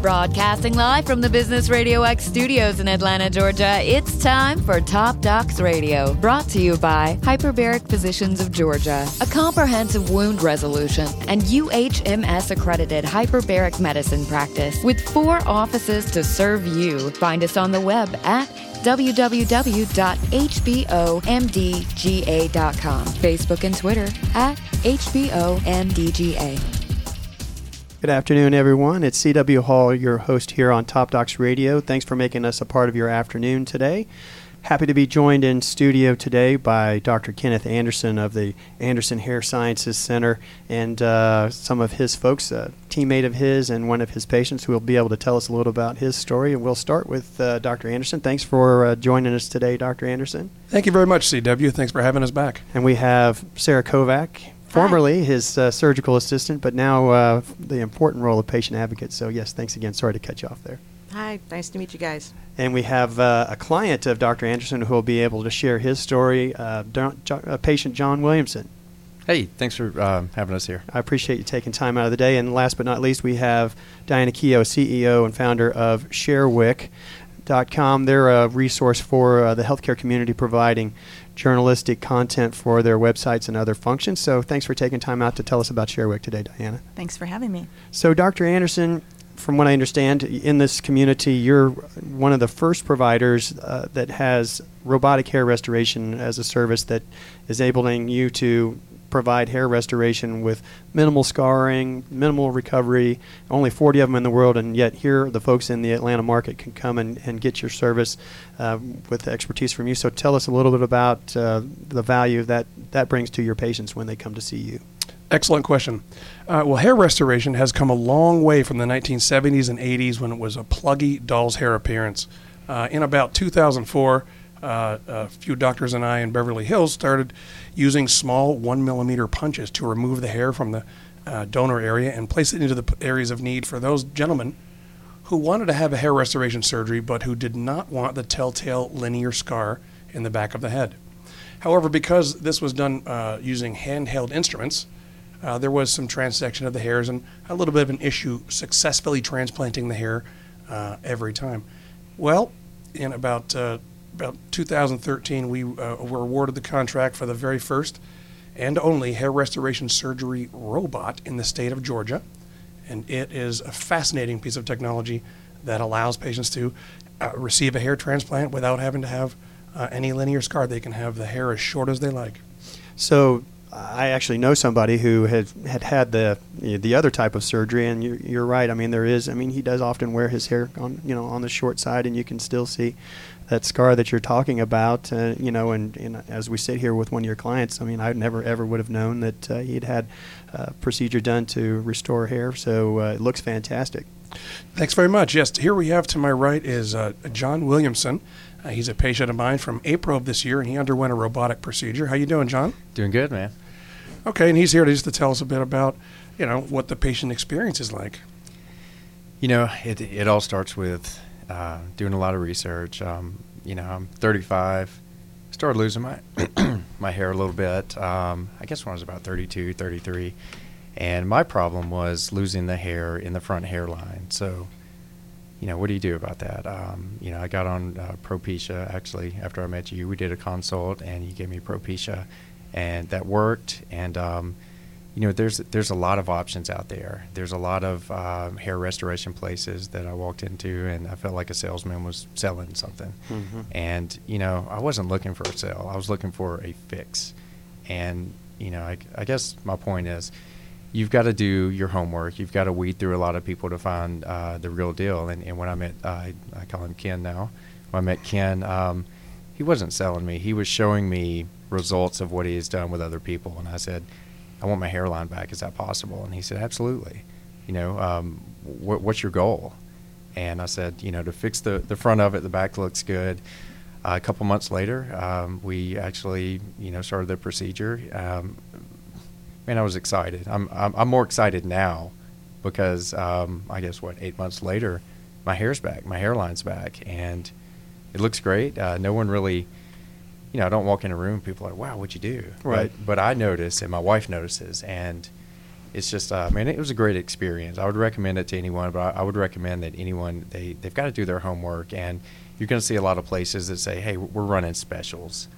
Broadcasting live from the Business Radio X studios in Atlanta, Georgia, it's time for Top Docs Radio, brought to you by Hyperbaric Physicians of Georgia, a comprehensive wound resolution and UHMS accredited hyperbaric medicine practice with four offices to serve you. Find us on the web at www.hbomdga.com, Facebook and Twitter at HBOMDGA. Good afternoon, everyone. It's C.W. Hall, your host here on Top Docs Radio. Thanks for making us a part of your afternoon today. Happy to be joined in studio today by Dr. Kenneth Anderson of the Anderson Hair Sciences Center and uh, some of his folks, a teammate of his and one of his patients who will be able to tell us a little about his story. And we'll start with uh, Dr. Anderson. Thanks for uh, joining us today, Dr. Anderson. Thank you very much, CW. Thanks for having us back. And we have Sarah Kovac, formerly his uh, surgical assistant, but now uh, the important role of patient advocate. So, yes, thanks again. Sorry to cut you off there. Hi, nice to meet you guys. And we have uh, a client of Dr. Anderson who will be able to share his story, uh, Don, jo- uh, patient John Williamson. Hey, thanks for uh, having us here. I appreciate you taking time out of the day. And last but not least, we have Diana Keough, CEO and founder of ShareWIK.com. They're a resource for uh, the healthcare community providing journalistic content for their websites and other functions. So thanks for taking time out to tell us about ShareWIK today, Diana. Thanks for having me. So, Dr. Anderson, from what I understand, in this community, you're one of the first providers uh, that has robotic hair restoration as a service that is enabling you to provide hair restoration with minimal scarring, minimal recovery. Only 40 of them in the world, and yet here the folks in the Atlanta market can come and, and get your service uh, with expertise from you. So tell us a little bit about uh, the value that that brings to your patients when they come to see you. Excellent question. Uh, well, hair restoration has come a long way from the 1970s and 80s when it was a pluggy doll's hair appearance. Uh, in about 2004, uh, a few doctors and I in Beverly Hills started using small one millimeter punches to remove the hair from the uh, donor area and place it into the areas of need for those gentlemen who wanted to have a hair restoration surgery but who did not want the telltale linear scar in the back of the head. However, because this was done uh, using handheld instruments, uh, there was some transection of the hairs and a little bit of an issue successfully transplanting the hair uh, every time. Well, in about uh, about 2013, we uh, were awarded the contract for the very first and only hair restoration surgery robot in the state of Georgia, and it is a fascinating piece of technology that allows patients to uh, receive a hair transplant without having to have uh, any linear scar. They can have the hair as short as they like. So I actually know somebody who had had, had the the other type of surgery, and you're, you're right. I mean, there is. I mean, he does often wear his hair on you know on the short side, and you can still see that scar that you're talking about. Uh, you know, and, and as we sit here with one of your clients, I mean, I never ever would have known that uh, he'd had a procedure done to restore hair. So uh, it looks fantastic. Thanks very much. Yes, here we have to my right is uh, John Williamson. Uh, he's a patient of mine from April of this year, and he underwent a robotic procedure. How you doing, John? Doing good, man. Okay, and he's here to just to tell us a bit about, you know, what the patient experience is like. You know, it it all starts with uh, doing a lot of research. Um, you know, I'm 35. Started losing my my hair a little bit. Um, I guess when I was about 32, 33, and my problem was losing the hair in the front hairline. So, you know, what do you do about that? Um, you know, I got on uh, Propecia actually after I met you. We did a consult, and you gave me Propecia, and that worked. And um, you know, there's there's a lot of options out there. There's a lot of um, hair restoration places that I walked into, and I felt like a salesman was selling something. Mm-hmm. And you know, I wasn't looking for a sale. I was looking for a fix. And you know, I, I guess my point is, you've got to do your homework. You've got to weed through a lot of people to find uh, the real deal. And, and when I met, uh, I, I call him Ken now. When I met Ken, um, he wasn't selling me. He was showing me results of what he has done with other people. And I said, I want my hairline back. Is that possible? And he said, absolutely. You know, um, wh- what's your goal? And I said, you know, to fix the, the front of it, the back looks good. Uh, a couple months later, um, we actually, you know, started the procedure. Um, man, I was excited. I'm, I'm, I'm more excited now because um, I guess what eight months later, my hair's back, my hairline's back, and it looks great. Uh, no one really, you know, I don't walk in a room, people are like, "Wow, what'd you do?" Right. But, but I notice, and my wife notices, and it's just, uh, man, it was a great experience. I would recommend it to anyone, but I, I would recommend that anyone they they've got to do their homework, and you're going to see a lot of places that say, "Hey, we're running specials."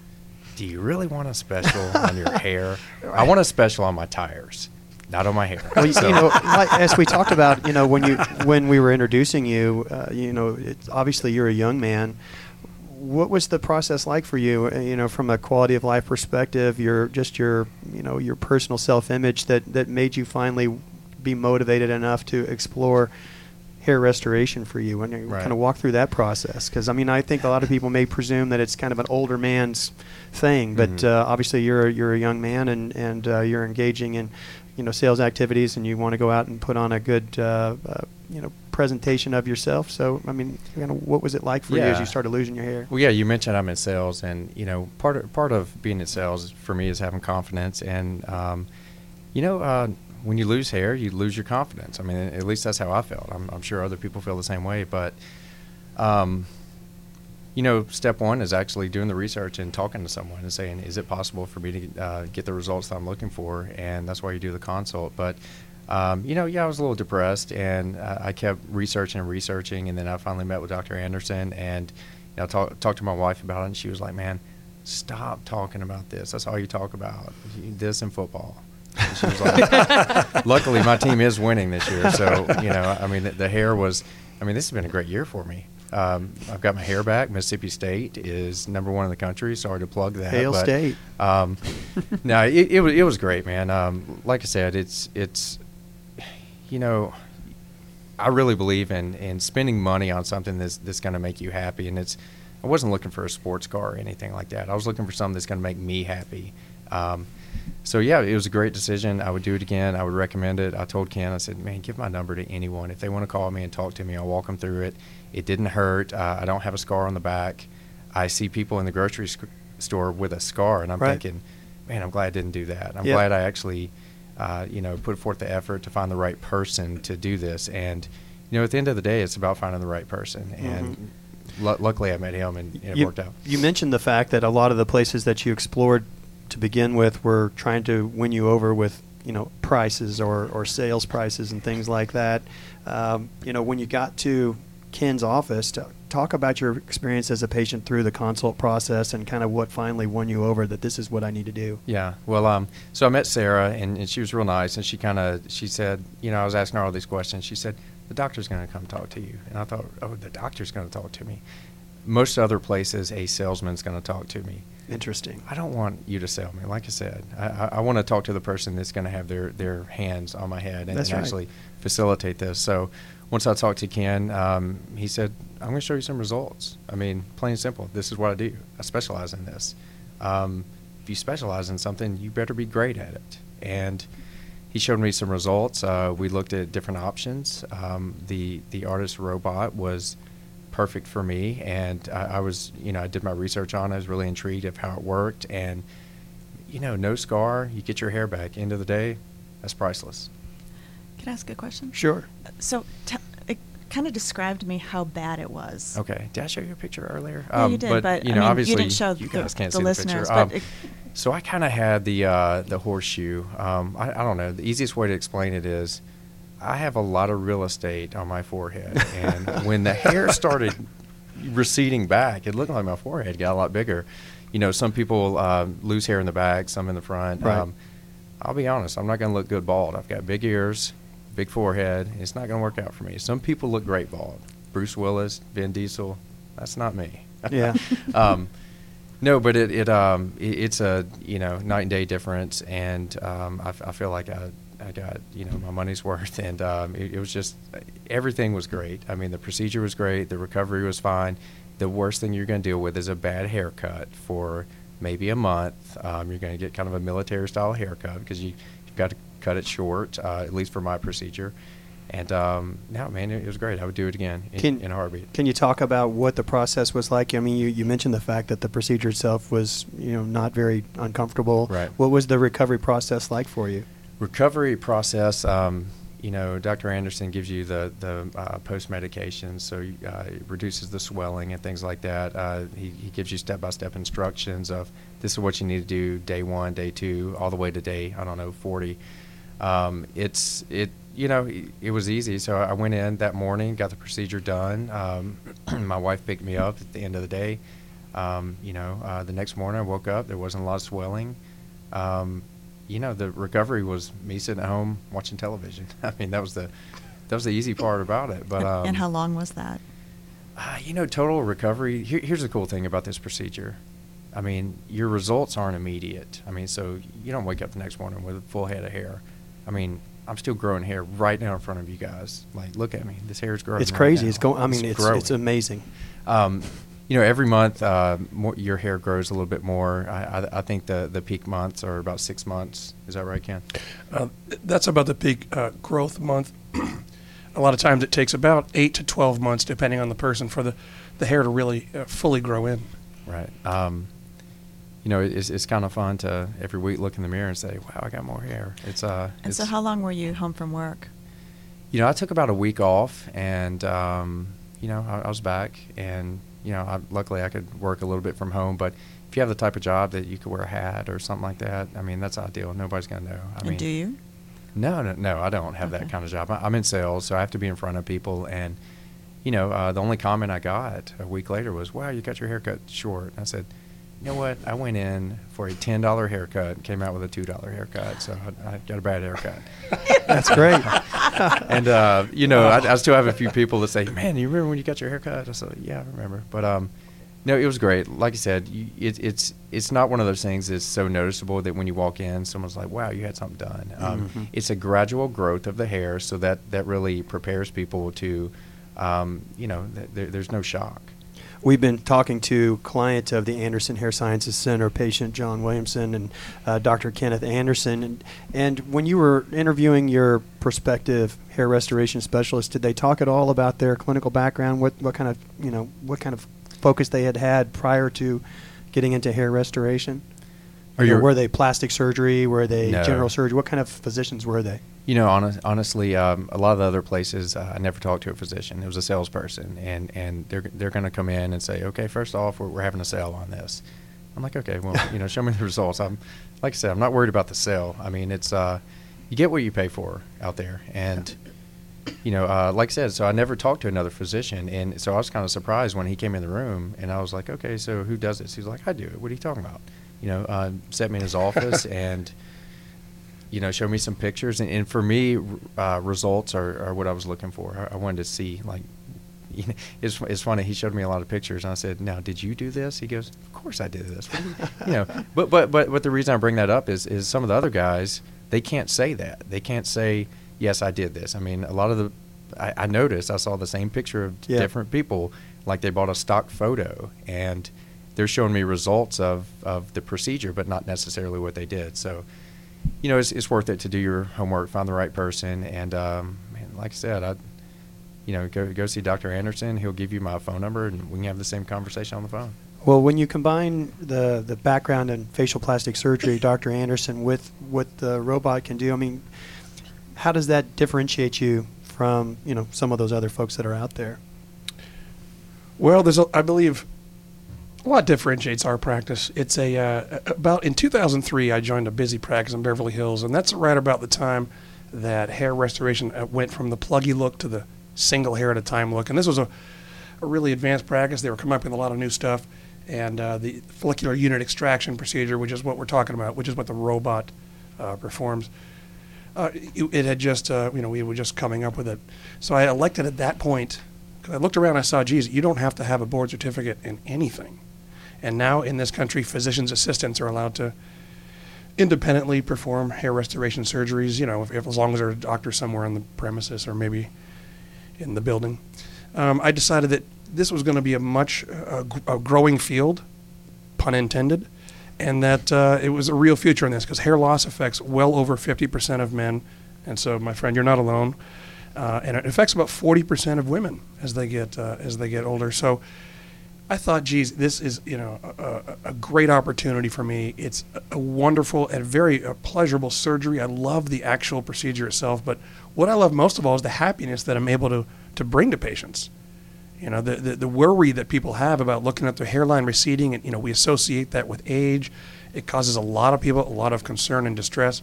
Do you really want a special on your hair? I want a special on my tires, not on my hair. Well, you, So- you know, like, as we talked about, you know, when you when we were introducing you, uh, you know, it's, obviously you're a young man. What was the process like for you? uh, You know, from a quality of life perspective, your just your you know your personal self image that that made you finally be motivated enough to explore hair restoration for you, and you Right. kind of walk through that process. Because I mean, I think a lot of people may presume that it's kind of an older man's thing, but Mhm. uh, obviously you're a- you're a young man and and uh, you're engaging in you know sales activities, and you want to go out and put on a good uh, uh, you know presentation of yourself. So I mean, kind of what was it like for you as you started losing your hair? Well, yeah, you mentioned I'm in sales, and you know, part of, part of being in sales for me is having confidence, and um, you know, uh, when you lose hair, you lose your confidence. I mean, at least that's how I felt. I'm, I'm sure other people feel the same way, but um, you know, step one is actually doing the research and talking to someone and saying, is it possible for me to uh, get the results that I'm looking for? And that's why you do the consult. But, um, you know, yeah, I was a little depressed and uh, I kept researching and researching. And then I finally met with Dr. Anderson and, you know, talk, talked to my wife about it. And she was like, man, stop talking about this. That's all you talk about, this and football. And she was like, luckily my team is winning this year. So, you know, I mean, the, the hair was, I mean, this has been a great year for me. Um, I've got my hair back. Mississippi State is number one in the country. Sorry to plug that. Hail but, State. Um, no, it, it was it was great, man. Um, like I said, it's it's you know, I really believe in in spending money on something that's that's going to make you happy, and it's. I wasn't looking for a sports car or anything like that. I was looking for something that's going to make me happy. Um, so yeah, it was a great decision. I would do it again. I would recommend it. I told Ken, I said, man, give my number to anyone. If they want to call me and talk to me, I'll walk them through it. It didn't hurt. Uh, I don't have a scar on the back. I see people in the grocery sc- store with a scar, and I'm Right. thinking, man, I'm glad I didn't do that. I'm glad I actually, uh, you know, put forth the effort to find the right person to do this. And you know, at the end of the day, it's about finding the right person. And lu- luckily, I met him, and, and it you, worked out. You mentioned the fact that a lot of the places that you explored to begin with were trying to win you over with you know prices or, or sales prices and things like that. Um, you know when you got to Ken's office, to talk about your experience as a patient through the consult process and kind of what finally won you over that this is what I need to do. Yeah. Well, um, so I met Sarah, and, and she was real nice, and she kind of she said, you know, I was asking her all these questions. She said, the doctor's going to come talk to you, and I thought, oh, the doctor's going to talk to me. Most other places, a salesman's going to talk to me. Interesting. I don't want you to sell me. Like I said, I, I, I want to talk to the person that's going to have their, their hands on my head and, and right. actually facilitate this. So once I talked to Ken, um, he said, I'm going to show you some results. I mean, plain and simple. This is what I do. I specialize in this. Um, if you specialize in something, you better be great at it. And he showed me some results. Uh, we looked at different options. Um, the the ARTAS robot was perfect for me, and I, I was, you know, I did my research on it. I was really intrigued of how it worked, and you know, no scar. You get your hair back. End of the day, that's priceless. Can I ask a question? Sure. So, t- it kind of described to me how bad it was. Okay. Did I show you a picture earlier? Um, Yeah, you did, but, you I know, mean, you obviously, didn't show you the- guys can't the see listeners, the picture. but Um, so I kind of had the uh, the horseshoe. Um, I, I don't know. The easiest way to explain it is, I have a lot of real estate on my forehead, and when the hair started receding back, it looked like my forehead got a lot bigger. You know, some people um, lose hair in the back, some in the front. Right. Um, I'll be honest, I'm not going to look good bald. I've got big ears, big forehead. It's not going to work out for me. Some people look great bald. Bruce Willis, Vin Diesel. That's not me. Yeah. um, no, but it, it um it, it's a you know night and day difference, and um, I, f- I feel like I I got you know my money's worth, and um, it, it was just everything was great. I mean, the procedure was great, the recovery was fine. The worst thing you're going to deal with is a bad haircut for maybe a month. Um, you're going to get kind of a military style haircut because you you've got to cut it short, uh, at least for my procedure. And um, no, man, it, it was great. I would do it again in, Can- in a heartbeat. Can you talk about what the process was like? I mean, you, you mentioned the fact that the procedure itself was, you know, not very uncomfortable. Right. What was the recovery process like for you? recovery process um, you know dr anderson gives you the, the uh, post medication so uh, it reduces the swelling and things like that uh, he, he gives you step-by-step instructions of this is what you need to do day one day two all the way to day i don't know 40 Um, it's it you know it, it was easy. So I went in that morning, got the procedure done. Um, my wife picked me up at the end of the day. Um, you know, uh, the next morning I woke up. There wasn't a lot of swelling. Um, you know, the recovery was me sitting at home watching television. I mean, that was the that was the easy part about it. But and, um, and how long was that? uh, you know, total recovery. Here, here's the cool thing about this procedure. I mean, your results aren't immediate. I mean, so you don't wake up the next morning with a full head of hair. I mean, I'm still growing hair right now in front of you guys. Like, look at me. This hair is growing. It's right crazy. now. It's going. I mean, it's growing. it's amazing. Um, you know, every month uh, more, your hair grows a little bit more. I, I, I think the, the peak months are about six months. Is that right, Ken? Uh, that's about the peak uh, growth month. a lot of times it takes about eight to 12 months, depending on the person, for the, the hair to really uh, fully grow in. Right. Um, you know, it's, it's kind of fun to every week look in the mirror and say, "Wow, I got more hair." It's uh. And it's, so, how long were you home from work? You know, I took about a week off, and um, you know, I, I was back, and you know, I, luckily I could work a little bit from home. But if you have the type of job that you could wear a hat or something like that, I mean, that's ideal. Nobody's gonna know. I and mean, do you? No, no, no. I don't have Okay. that kind of job. I, I'm in sales, so I have to be in front of people. And you know, uh, the only comment I got a week later was, "Wow, you got your hair cut short." I said, "You know what? I went in for a ten dollar haircut, and came out with a two dollar haircut, so I, I got a bad haircut." That's great. and uh, you know, I, I still have a few people that say, "Man, you remember when you got your haircut?" I said, "Yeah, I remember." But um, no, it was great. Like I said, you, it, it's it's not one of those things that's so noticeable that when you walk in, someone's like, "Wow, you had something done." Um, Mhm. It's a gradual growth of the hair, so that that really prepares people to, um, you know, th- there, there's no shock. We've been talking to client of the Anderson Hair Sciences Center, patient John Williamson and uh, Dr. Kenneth Anderson. And, and when you were interviewing your prospective hair restoration specialist, did they talk at all about their clinical background? What, what kind of you know what kind of focus they had had prior to getting into hair restoration? Are You know, were they plastic surgery? Were they No. general surgery? What kind of physicians were they? You know, honest, honestly, um, a lot of the other places, uh, I never talked to a physician. It was a salesperson, and, and they're they're going to come in and say, okay, first off, we're, we're having a sale on this. I'm like, okay, well, you know, show me the results. I'm like I said, I'm not worried about the sale. I mean, it's uh, you get what you pay for out there, and you know, uh, like I said, so I never talked to another physician, and so I was kind of surprised when he came in the room, and I was like, okay, so who does this? He's like, I do it. What are you talking about? You know, uh, set me in his office and you know, show me some pictures. And, and for me, uh, results are, are what I was looking for. I, I wanted to see, like, you know, it's, it's funny. He showed me a lot of pictures, and I said, "Now, did you do this?" He goes, "Of course I did this." You, know, but but but but the reason I bring that up is is some of the other guys they can't say that. They can't say, "Yes, I did this." I mean, a lot of the I, I noticed I saw the same picture of Yeah. different people, like they bought a stock photo, and they're showing me results of of the procedure, but not necessarily what they did. So you know, it's, it's worth it to do your homework, find the right person, and um, man, like I said, I, you know, go go see Dr. Anderson. He'll give you my phone number, and we can have the same conversation on the phone. Well, when you combine the the background in facial plastic surgery, Dr. Anderson, with what the robot can do, I mean, how does that differentiate you from you know some of those other folks that are out there? Well, there's, a, I believe, lot differentiates our practice. It's a uh, about in 2003, I joined a busy practice in Beverly Hills, and that's right about the time that hair restoration uh, went from the pluggy look to the single hair at a time look. And this was a, a really advanced practice. They were coming up with a lot of new stuff, and uh, the follicular unit extraction procedure, which is what we're talking about, which is what the robot uh, performs. Uh, it, it had just, uh, you know, we were just coming up with it. So I elected at that point, because I looked around, I saw, geez, you don't have to have a board certificate in anything. And now in this country, physician's assistants are allowed to independently perform hair restoration surgeries, you know, if, if, as long as there's a doctor somewhere on the premises or maybe in the building. Um, I decided that this was going to be a much uh, a growing field, pun intended, and that uh, it was a real future in this because hair loss affects well over 50% of men. And so, my friend, you're not alone. Uh, and it affects about 40% of women as they get uh, as they get older. So, I thought, geez, this is you know a, a, great opportunity for me. It's a, a wonderful and very uh, pleasurable surgery. I love the actual procedure itself, but what I love most of all is the happiness that I'm able to to bring to patients. You know, the, the, the worry that people have about looking at their hairline receding, and you know, we associate that with age. It causes a lot of people a lot of concern and distress.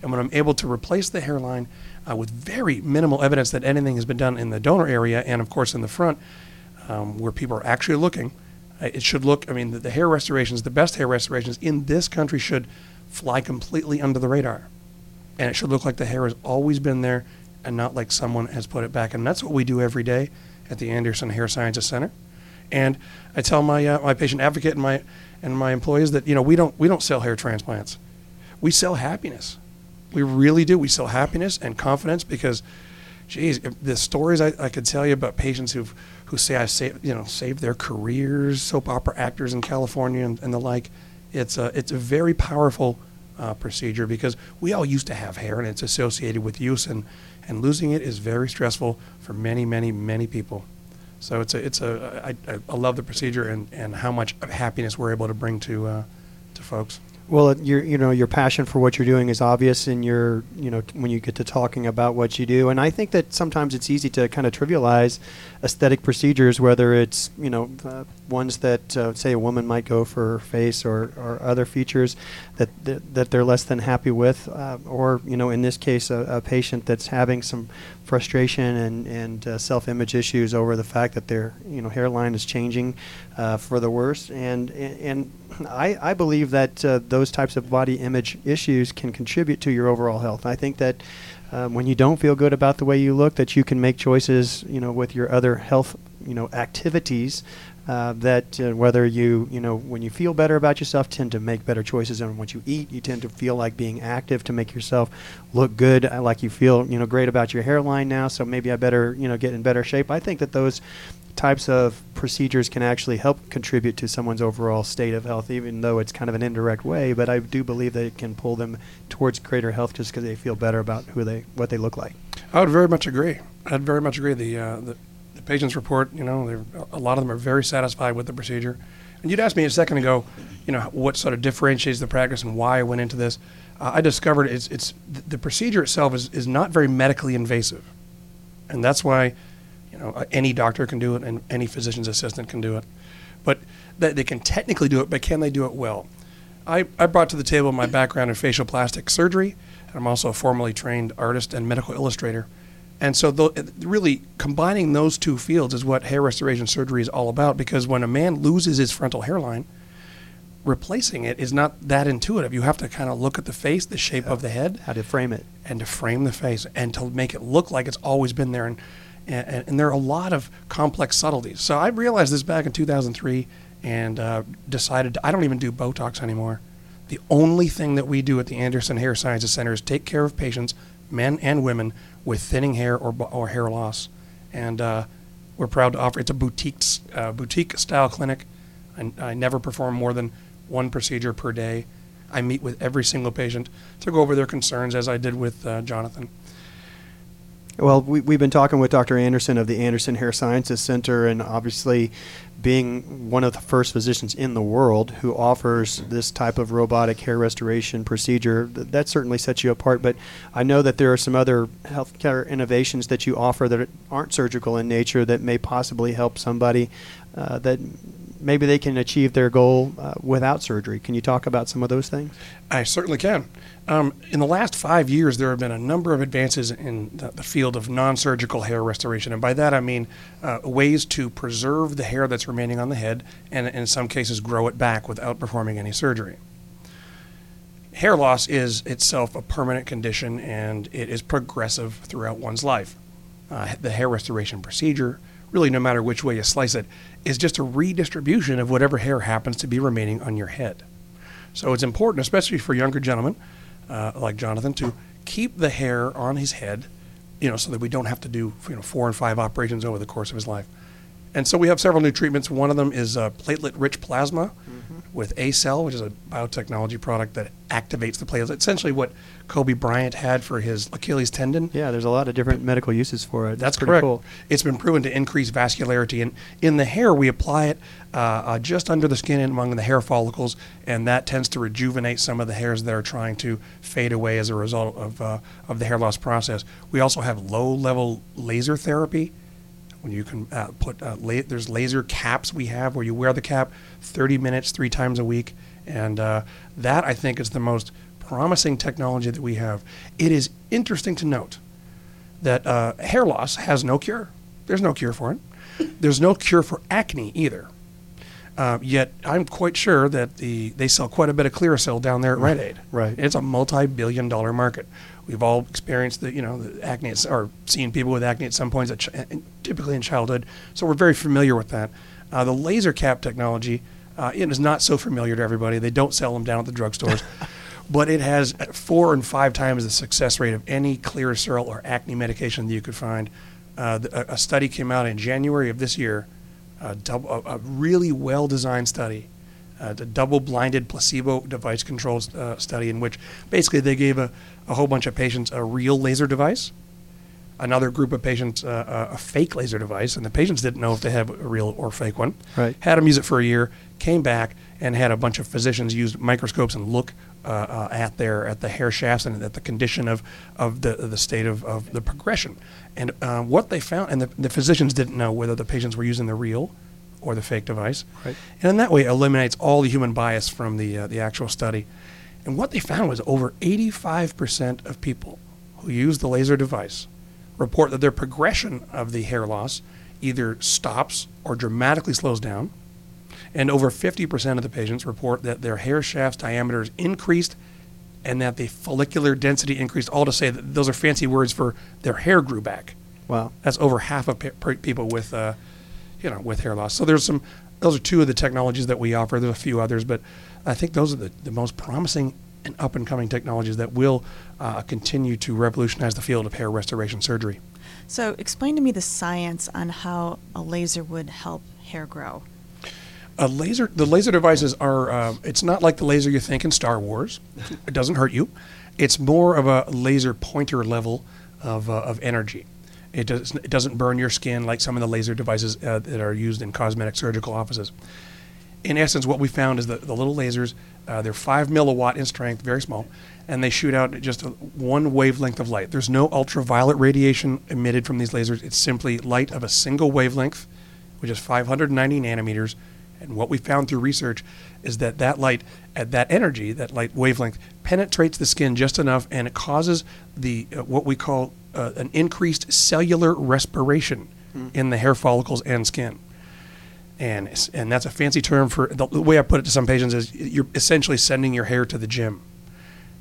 And when I'm able to replace the hairline uh, with very minimal evidence that anything has been done in the donor area and, of course, in the front, um, where people are actually looking, uh, it should look. I mean, the, the hair restorations, the best hair restorations in this country, should fly completely under the radar, and it should look like the hair has always been there, and not like someone has put it back. And that's what we do every day at the Anderson Hair Sciences Center. And I tell my uh, my patient advocate and my and my employees that you know we don't we don't sell hair transplants, we sell happiness. We really do. We sell happiness and confidence because, geez, the stories I, I could tell you about patients who've who say I saved you know saved their careers, soap opera actors in California and, and the like. It's a it's a very powerful uh, procedure because we all used to have hair and it's associated with use and and losing it is very stressful for many many many people. So it's a it's a I, I- I love the procedure and, and how much happiness we're able to bring to uh, to folks. Well, your you know your passion for what you're doing is obvious in your you know when you get to talking about what you do, and I think that sometimes it's easy to kind of trivialize aesthetic procedures, whether it's you know uh, ones that uh, say a woman might go for her face or, or other features that, that they're less than happy with, uh, or you know in this case a, a patient that's having some frustration and and uh, self-image issues over the fact that their you know hairline is changing uh, for the worse, and and I, I believe that uh, those types of body image issues can contribute to your overall health. I think that um, when you don't feel good about the way you look, that you can make choices, you know, with your other health, you know, activities. Uh, that uh, whether you, you know, when you feel better about yourself, tend to make better choices on what you eat. You tend to feel like being active to make yourself look good, uh, like you feel, you know, great about your hairline now. So maybe I better, you know, get in better shape. I think that those types of procedures can actually help contribute to someone's overall state of health, even though it's kind of an indirect way. But I do believe that it can pull them towards greater health just because they feel better about who they, what they look like. I would very much agree. I'd very much agree. The, uh, the patients report, you know, a lot of them are very satisfied with the procedure. And you'd asked me a second ago, you know, what sort of differentiates the practice and why I went into this. Uh, I discovered it's it's the procedure itself is, is not very medically invasive, and that's why, you know, uh, any doctor can do it and any physician's assistant can do it, but that they can technically do it, but can they do it well? I, I brought to the table my background in facial plastic surgery. and I'm also a formally trained artist and medical illustrator. And so, tho- really, combining those two fields is what hair restoration surgery is all about. Because when a man loses his frontal hairline, replacing it is not that intuitive. You have to kind of look at the face, the shape of the head, How to frame it. and to frame the face and to make it look like it's always been there. And, and, and there are a lot of complex subtleties. So I realized this back in 2003 and uh, decided to, I don't even do Botox anymore. The only thing that we do at the Anderson Hair Sciences Center is take care of patients, men and women, with thinning hair or, or hair loss. And uh, we're proud to offer it's a boutique, uh, boutique style clinic. I, I never perform more than one procedure per day. I meet with every single patient to go over their concerns, as I did with uh, Jonathan. Well, we, we've been talking with Dr. Anderson of the Anderson Hair Sciences Center, and obviously, being one of the first physicians in the world who offers this type of robotic hair restoration procedure, th- that certainly sets you apart. But I know that there are some other healthcare innovations that you offer that aren't surgical in nature that may possibly help somebody uh, that maybe they can achieve their goal uh, without surgery. Can you talk about some of those things? I certainly can. Um, in the last five years, there have been a number of advances in the, the field of non surgical hair restoration. And by that, I mean uh, ways to preserve the hair that's remaining on the head and, in some cases, grow it back without performing any surgery. Hair loss is itself a permanent condition and it is progressive throughout one's life. Uh, the hair restoration procedure, really, no matter which way you slice it, is just a redistribution of whatever hair happens to be remaining on your head. So it's important, especially for younger gentlemen uh, like Jonathan, to keep the hair on his head, you know, so that we don't have to do you know four and five operations over the course of his life. And so we have several new treatments. One of them is uh, platelet-rich plasma with ACell, which is a biotechnology product that activates the platelets. Essentially, what Kobe Bryant had for his Achilles tendon. Yeah, there's a lot of different medical uses for it. That's correct. Cool. It's been proven to increase vascularity, and in the hair, we apply it uh, uh, just under the skin and among the hair follicles, and that tends to rejuvenate some of the hairs that are trying to fade away as a result of uh, of the hair loss process. We also have low-level laser therapy. You can uh, put uh, la- there's laser caps we have where you wear the cap 30 minutes three times a week, and uh, that I think is the most promising technology that we have. It is interesting to note that uh, hair loss has no cure. There's no cure for it. There's no cure for acne either. Uh, yet I'm quite sure that the they sell quite a bit of Clearasil down there at Rite Aid. Right. It's a multi-billion-dollar market. We've all experienced the you know the acne at- or seen people with acne at some points, at ch- typically in childhood. So we're very familiar with that. Uh, the laser cap technology uh, it is not so familiar to everybody. They don't sell them down at the drugstores. But it has four and five times the success rate of any clear Clearasil or acne medication that you could find. Uh, the, a, study came out in January of this year, a, double, a, a really well-designed study, uh, a double-blinded placebo device-controlled uh, study in which basically they gave a, a whole bunch of patients a real laser device, another group of patients uh, a, a fake laser device, and the patients didn't know if they had a real or fake one. Right. Had them use it for a year, came back and had a bunch of physicians use microscopes and look uh, uh, at their at the hair shafts and at the condition of, of the the state of, of the progression. And uh, what they found, and the, the physicians didn't know whether the patients were using the real or the fake device. Right. And in that way, it eliminates all the human bias from the uh, the actual study. And what they found was over 85% of people who use the laser device report that their progression of the hair loss either stops or dramatically slows down. And over 50% of the patients report that their hair shafts diameters increased and that the follicular density increased, all to say that those are fancy words for their hair grew back. Wow. That's over half of pe- people with, uh, you know, with hair loss. So there's some, those are two of the technologies that we offer. There's a few others, but I think those are the, the most promising and up and coming technologies that will uh, continue to revolutionize the field of hair restoration surgery. So, explain to me the science on how a laser would help hair grow. A laser, the laser devices are. Uh, it's not like the laser you think in Star Wars. It doesn't hurt you. It's more of a laser pointer level of, uh, of energy. It, does, it doesn't burn your skin like some of the laser devices uh, that are used in cosmetic surgical offices. In essence, what we found is that the little lasers, uh, they're five milliwatt in strength, very small, and they shoot out just a, one wavelength of light. There's no ultraviolet radiation emitted from these lasers. It's simply light of a single wavelength, which is 590 nanometers. And what we found through research is that that light, at that energy, that light wavelength, penetrates the skin just enough, and it causes the uh, what we call uh, an increased cellular respiration in the hair follicles and skin and and that's a fancy term for the, the way I put it to some patients is you're essentially sending your hair to the gym.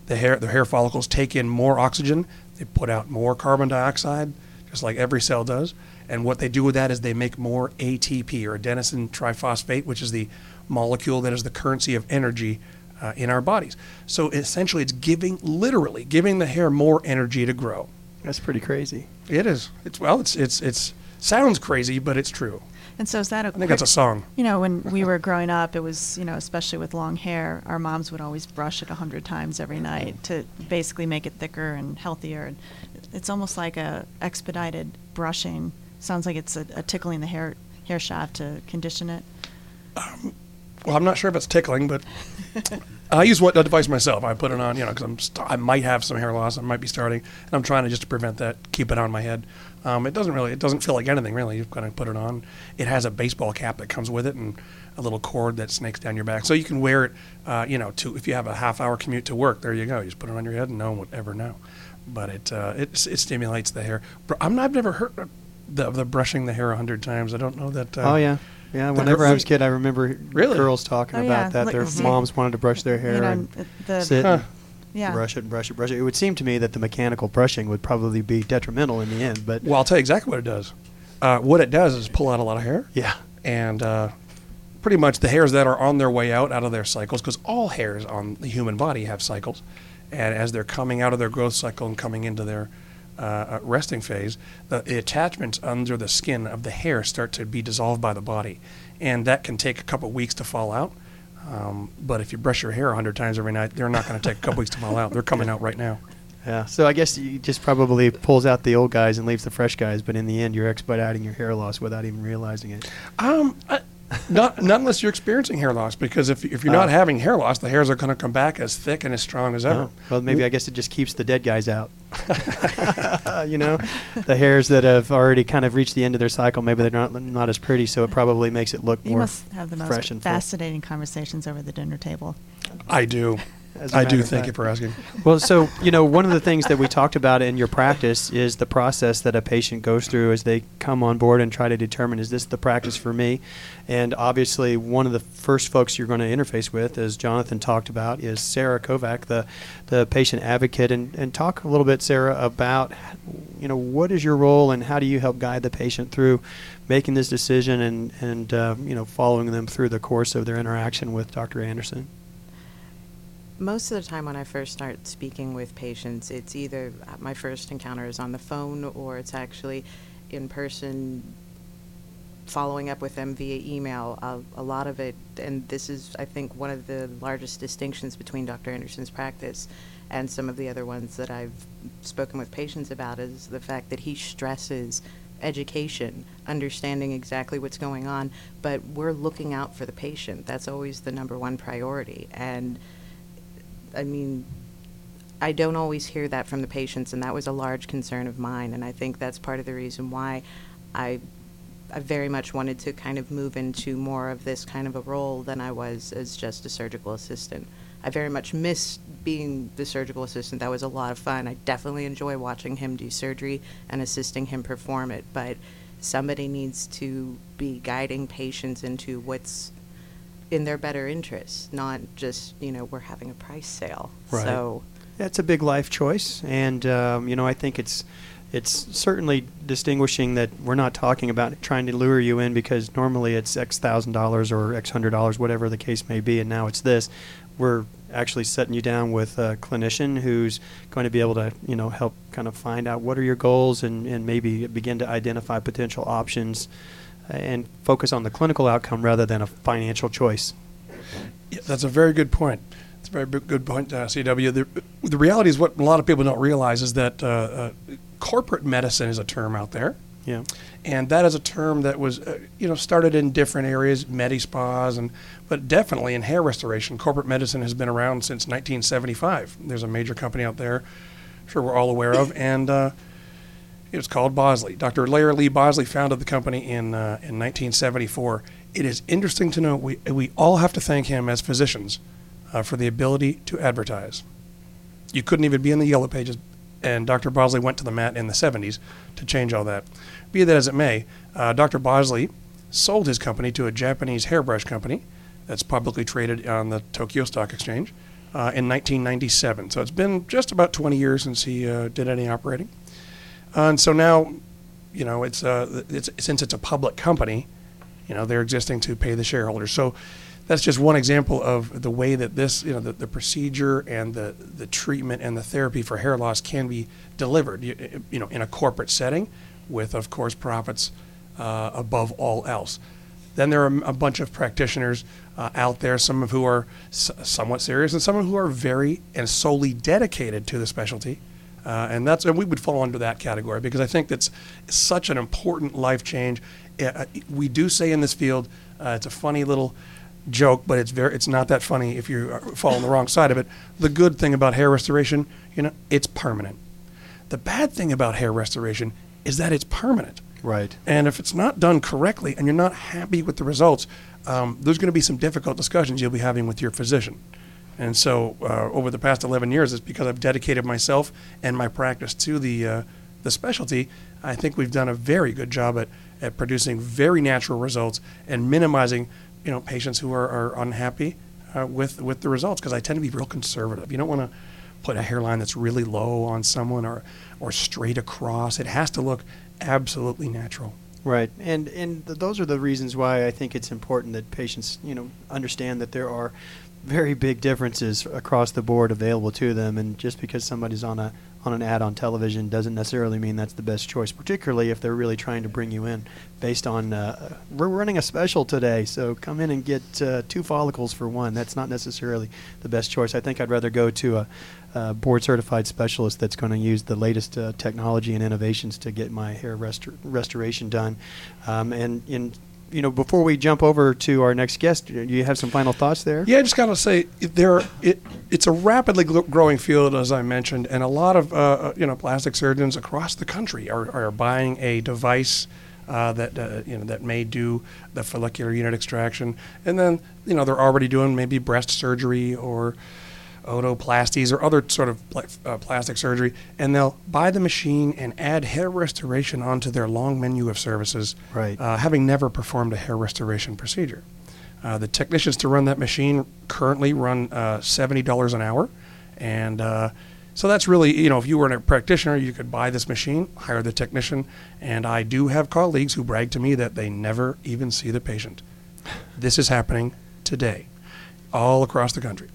The hair the hair follicles take in more oxygen, they put out more carbon dioxide, just like every cell does. And what they do with that is they make more ATP or adenosine triphosphate, which is the molecule that is the currency of energy uh, in our bodies. So essentially, it's giving literally giving the hair more energy to grow. That's pretty crazy. It is. It's well. It's it's it's sounds crazy, but it's true. And so, is that a I think that's a song. You know, when we were growing up, it was, you know, especially with long hair, our moms would always brush it a hundred times every night to basically make it thicker and healthier. And it's almost like a expedited brushing. Sounds like it's a, a tickling the hair hair shaft to condition it. Um, Well, I'm not sure if it's tickling, but I use what device myself. I put it on, you know, because I'm st- I might have some hair loss. I might be starting, and I'm trying to just to prevent that. Keep it on my head. Um, it doesn't really, it doesn't feel like anything really. You've got to put it on. It has a baseball cap that comes with it, and a little cord that snakes down your back, so you can wear it. Uh, you know, to if you have a half hour commute to work, there you go. You just put it on your head, and no one would ever know. But it uh, it, it stimulates the hair. I'm not, I've never heard the, the brushing the hair a hundred times. I don't know that. Uh, oh yeah, yeah. Whenever I was a kid, I remember Really? girls talking Oh, about yeah. that. Like, Their see- moms wanted to brush their hair you know, and the sit Huh. yeah. brush it and brush it, brush it. It would seem to me that the mechanical brushing would probably be detrimental in the end. But Well, I'll tell you exactly what it does. Uh, what it does is pull out a lot of hair. yeah, and uh, pretty much the hairs that are on their way out out of their cycles, because all hairs on the human body have cycles, and as they're coming out of their growth cycle and coming into their uh, uh, resting phase, the, the attachments under the skin of the hair start to be dissolved by the body, and that can take a couple weeks to fall out. Um, but if you brush your hair a hundred times every night, they're not going to take a couple weeks to fall out. They're coming out right now. yeah. So I guess he just probably pulls out the old guys and leaves the fresh guys. But in the end, you're expediting your hair loss without even realizing it. Um, I, not not unless you're experiencing hair loss, because if if you're not Oh. having hair loss, the hairs are going to come back as thick and as strong as ever. Oh, well, maybe I guess it just keeps the dead guys out. you know, the hairs that have already kind of reached the end of their cycle, maybe they're not not as pretty, so it probably makes it look You more must have the fresh most and full. fascinating conversations over the dinner table. I do. As a I do. of Thank you for asking. Well, so you know, one of the things that we talked about in your practice is the process that a patient goes through as they come on board and try to determine is this the practice for me. And obviously, one of the first folks you're going to interface with, as Jonathan talked about, is Sarah Kovac, the the patient advocate. And and talk a little bit, Sarah, about you know what is your role and how do you help guide the patient through making this decision and and uh, you know following them through the course of their interaction with Dr. Anderson. Most of the time, when I first start speaking with patients, it's either uh, my first encounter is on the phone or it's actually in person, following up with them via email. Uh, a lot of it, and this is, I think, one of the largest distinctions between Dr. Anderson's practice and some of the other ones that I've spoken with patients about, is the fact that he stresses education, understanding exactly what's going on, but we're looking out for the patient. That's always the number one priority. And I mean, I don't always hear that from the patients, and that was a large concern of mine. And I think that's part of the reason why I, I very much wanted to kind of move into more of this kind of a role than I was as just a surgical assistant. I very much miss being the surgical assistant. That was a lot of fun. I definitely enjoy watching him do surgery and assisting him perform it. But somebody needs to be guiding patients into what's in their better interest, not just you know we're having a price sale. Right. So That's a big life choice, and um, you know I think it's it's certainly distinguishing that we're not talking about trying to lure you in because normally it's X thousand dollars or X hundred dollars, whatever the case may be, and now it's this. We're actually setting you down with a clinician who's going to be able to you know help kind of find out what are your goals and, and maybe begin to identify potential options and focus on the clinical outcome rather than a financial choice. Yeah, that's a very good point. It's a very big- good point, uh, CW. The, the reality is what a lot of people don't realize is that uh, uh, corporate medicine is a term out there. Yeah. and that is a term that was uh, you know started in different areas medi spas and but definitely in hair restoration corporate medicine has been around since 1975 there's a major company out there I'm sure we're all aware of and uh, it was called bosley dr larry lee bosley founded the company in uh, in 1974 it is interesting to know we, we all have to thank him as physicians uh, for the ability to advertise you couldn't even be in the yellow pages. And Dr. Bosley went to the mat in the 70s to change all that. Be that as it may, uh, Dr. Bosley sold his company to a Japanese hairbrush company that's publicly traded on the Tokyo Stock Exchange uh, in 1997. So it's been just about 20 years since he uh, did any operating. Uh, and so now, you know, it's, uh, it's since it's a public company, you know, they're existing to pay the shareholders. So that's just one example of the way that this, you know, the, the procedure and the, the treatment and the therapy for hair loss can be delivered, you, you know, in a corporate setting with, of course, profits uh, above all else. Then there are a bunch of practitioners uh, out there, some of who are s- somewhat serious and some of who are very and solely dedicated to the specialty. Uh, and that's and we would fall under that category because I think that's such an important life change. Uh, we do say in this field, uh, it's a funny little joke, but it's very it's not that funny if you fall on the wrong side of it. The good thing about hair restoration, you know, it's permanent. The bad thing about hair restoration is that it's permanent. Right. And if it's not done correctly and you're not happy with the results, um, there's going to be some difficult discussions you'll be having with your physician. And so, uh, over the past 11 years, it's because I've dedicated myself and my practice to the uh, the specialty. I think we've done a very good job at, at producing very natural results and minimizing, you know, patients who are, are unhappy uh, with with the results. Because I tend to be real conservative. You don't want to put a hairline that's really low on someone or or straight across. It has to look absolutely natural. Right, and and th- those are the reasons why I think it's important that patients, you know, understand that there are very big differences across the board available to them, and just because somebody's on a on an ad on television doesn't necessarily mean that's the best choice. Particularly if they're really trying to bring you in based on uh, we're running a special today, so come in and get uh, two follicles for one. That's not necessarily the best choice. I think I'd rather go to a, a board certified specialist that's going to use the latest uh, technology and innovations to get my hair restor- restoration done. Um, and in you know, before we jump over to our next guest, do you have some final thoughts there? Yeah, I just gotta say there. It it's a rapidly growing field, as I mentioned, and a lot of uh, uh, you know plastic surgeons across the country are, are buying a device uh, that uh, you know that may do the follicular unit extraction, and then you know they're already doing maybe breast surgery or otoplasties or other sort of pla- uh, plastic surgery, and they'll buy the machine and add hair restoration onto their long menu of services, Right. uh, having never performed a hair restoration procedure. Uh, the technicians to run that machine currently run uh, $70 an hour. And uh, so that's really, you know, if you were a practitioner, you could buy this machine, hire the technician. And I do have colleagues who brag to me that they never even see the patient. This is happening today, all across the country.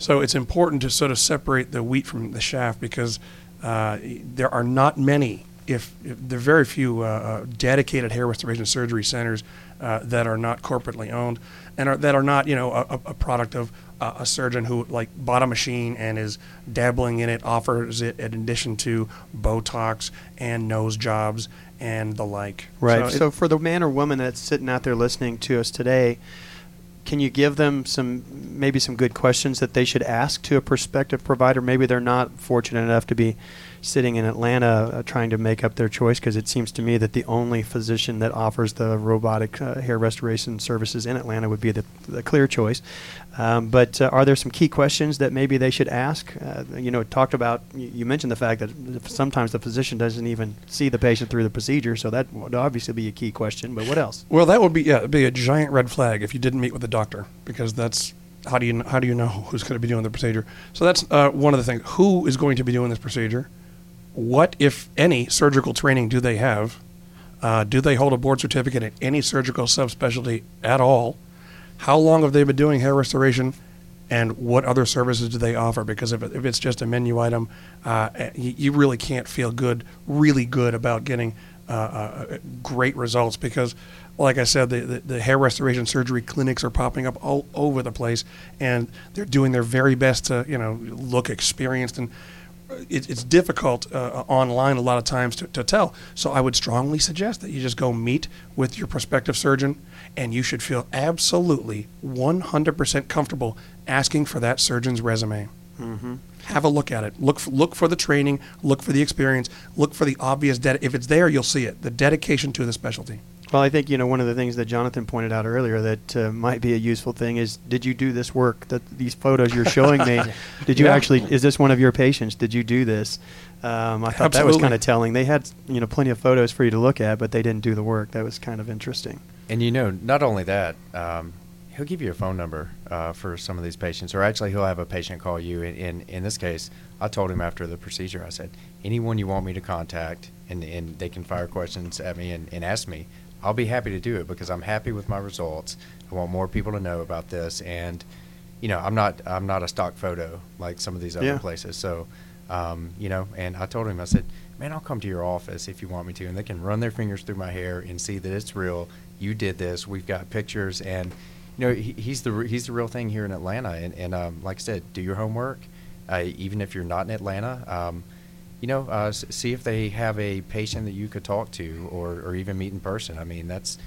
So it's important to sort of separate the wheat from the chaff because uh, there are not many, if, if there are very few uh, uh, dedicated hair restoration surgery centers uh, that are not corporately owned and are, that are not, you know, a, a product of uh, a surgeon who like bought a machine and is dabbling in it, offers it in addition to Botox and nose jobs and the like. Right. it- So, for the man or woman that's sitting out there listening to us today, can you give them some maybe some good questions that they should ask to a prospective provider? Maybe they're not fortunate enough to be sitting in Atlanta uh, trying to make up their choice because it seems to me that the only physician that offers the robotic uh, hair restoration services in Atlanta would be the, the clear choice. Um, but uh, are there some key questions that maybe they should ask? Uh, you know, talked about you mentioned the fact that sometimes the physician doesn't even see the patient through the procedure, so that would obviously be a key question. But what else? Well, that would be yeah, be a giant red flag if you didn't meet with the doctor because that's how do you how do you know who's going to be doing the procedure? So that's uh, one of the things. Who is going to be doing this procedure? What, if any, surgical training do they have? Uh, do they hold a board certificate in any surgical subspecialty at all? How long have they been doing hair restoration? And what other services do they offer? Because if, if it's just a menu item, uh, eh, you, you really can't feel good, really good about getting uh, uh, great results. Because, like I said, the, the, the hair restoration surgery clinics are popping up all over the place, and they're doing their very best to, you know, look experienced and it, it's difficult uh, online a lot of times to, to tell. So I would strongly suggest that you just go meet with your prospective surgeon, and you should feel absolutely 100% comfortable asking for that surgeon's resume. Mm-hmm. Have a look at it. Look for, look for the training. Look for the experience. Look for the obvious. If it's there, you'll see it. The dedication to the specialty. Well, I think you know one of the things that Jonathan pointed out earlier that uh, might be a useful thing is: Did you do this work? That these photos you're showing me, did you Yeah. actually? Is this one of your patients? Did you do this? Um, I thought that was kind of telling. They had you know plenty of photos for you to look at, but they didn't do the work. That was kind of interesting. And you know, not only that, um, he'll give you a phone number uh, for some of these patients, or actually, he'll have a patient call you. In, in in this case, I told him after the procedure, I said, anyone you want me to contact, and, and they can fire questions at me and, and ask me, I'll be happy to do it because I'm happy with my results. I want more people to know about this, and you know, I'm not I'm not a stock photo like some of these other Yeah. places. So, um, you know, and I told him, I said, man, I'll come to your office if you want me to, and they can run their fingers through my hair and see that it's real. You did this. We've got pictures, and you know, he, he's the he's the real thing here in Atlanta. And, and um, like I said, do your homework. Uh, even if you're not in Atlanta, um, you know, uh, s- see if they have a patient that you could talk to, or, or even meet in person. I mean, that's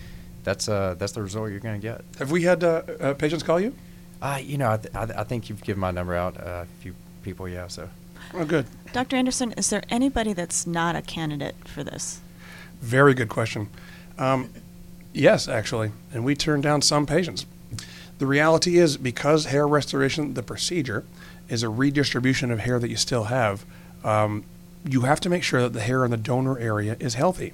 that's uh, that's the result you're going to get. Have we had uh, uh, patients call you? Uh, you know, I, th- I, th- I think you've given my number out uh, a few people, yeah. So. Oh, good. Dr. Anderson, is there anybody that's not a candidate for this? Very good question. Um, yes, actually, and we turn down some patients. The reality is because hair restoration, the procedure, is a redistribution of hair that you still have. Um, you have to make sure that the hair in the donor area is healthy.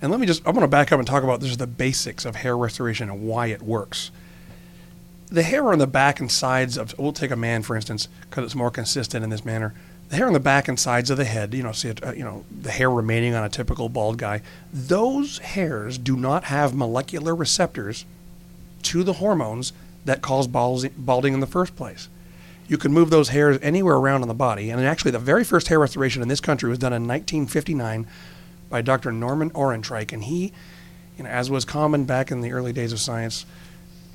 And let me just, I'm going to back up and talk about this is the basics of hair restoration and why it works. The hair on the back and sides of, we'll take a man for instance, because it's more consistent in this manner. The hair on the back and sides of the head, you know, see it, uh, you know, the hair remaining on a typical bald guy. Those hairs do not have molecular receptors to the hormones that cause balding in the first place. You can move those hairs anywhere around on the body. And actually, the very first hair restoration in this country was done in 1959 by Dr. Norman Orentreich. And he, you know, as was common back in the early days of science,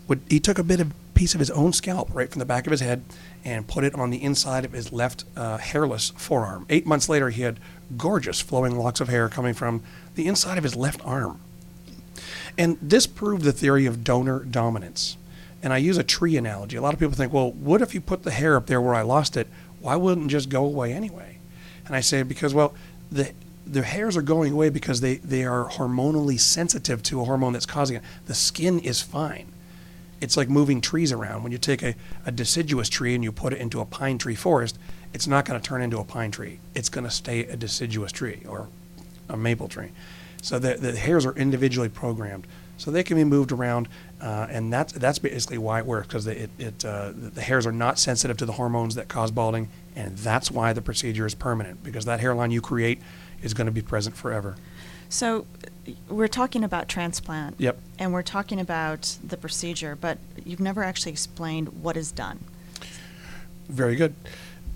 would he took a bit of piece of his own scalp right from the back of his head and put it on the inside of his left uh, hairless forearm. Eight months later, he had gorgeous flowing locks of hair coming from the inside of his left arm. And this proved the theory of donor dominance. And I use a tree analogy. A lot of people think, well, what if you put the hair up there where I lost it? Why wouldn't it just go away anyway? And I say, because, well, the, the hairs are going away because they, they are hormonally sensitive to a hormone that's causing it. The skin is fine. It's like moving trees around. When you take a, a deciduous tree and you put it into a pine tree forest, it's not going to turn into a pine tree. It's going to stay a deciduous tree or a maple tree. So the, the hairs are individually programmed. So they can be moved around, uh, and that's that's basically why it works because it, it uh, the hairs are not sensitive to the hormones that cause balding, and that's why the procedure is permanent because that hairline you create is going to be present forever. So we're talking about transplant. Yep. And we're talking about the procedure, but you've never actually explained what is done. Very good.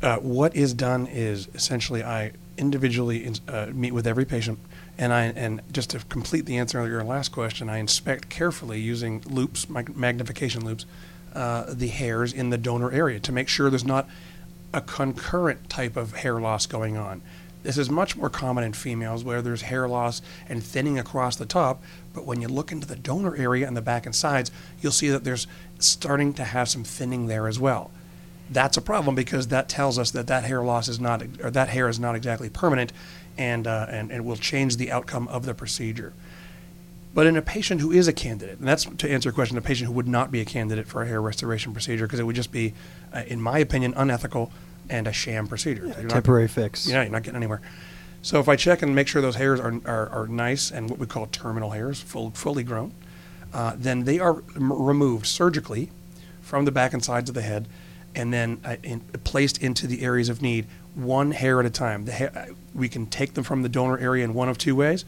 Uh, what is done is essentially I individually ins- uh, meet with every patient, and I and just to complete the answer to your last question, I inspect carefully using loupes, magnification loupes, uh, the hairs in the donor area to make sure there's not a concurrent type of hair loss going on. This is much more common in females where there's hair loss and thinning across the top, but when you look into the donor area and the back and sides, you'll see that there's starting to have some thinning there as well that's a problem because that tells us that that hair loss is not, or that hair is not exactly permanent, and uh, and and will change the outcome of the procedure. But in a patient who is a candidate, and that's to answer your question, a patient who would not be a candidate for a hair restoration procedure because it would just be, uh, in my opinion, unethical and a sham procedure. Not- Temporary fix. yeah, you're not getting anywhere. So if I check and make sure those hairs are, are, are nice and what we call terminal hairs, full, fully grown, uh, then they are m- removed surgically from the back and sides of the head and then uh, in, placed into the areas of need, one hair at a time. Hair, uh, we can take them from the donor area in one of two ways,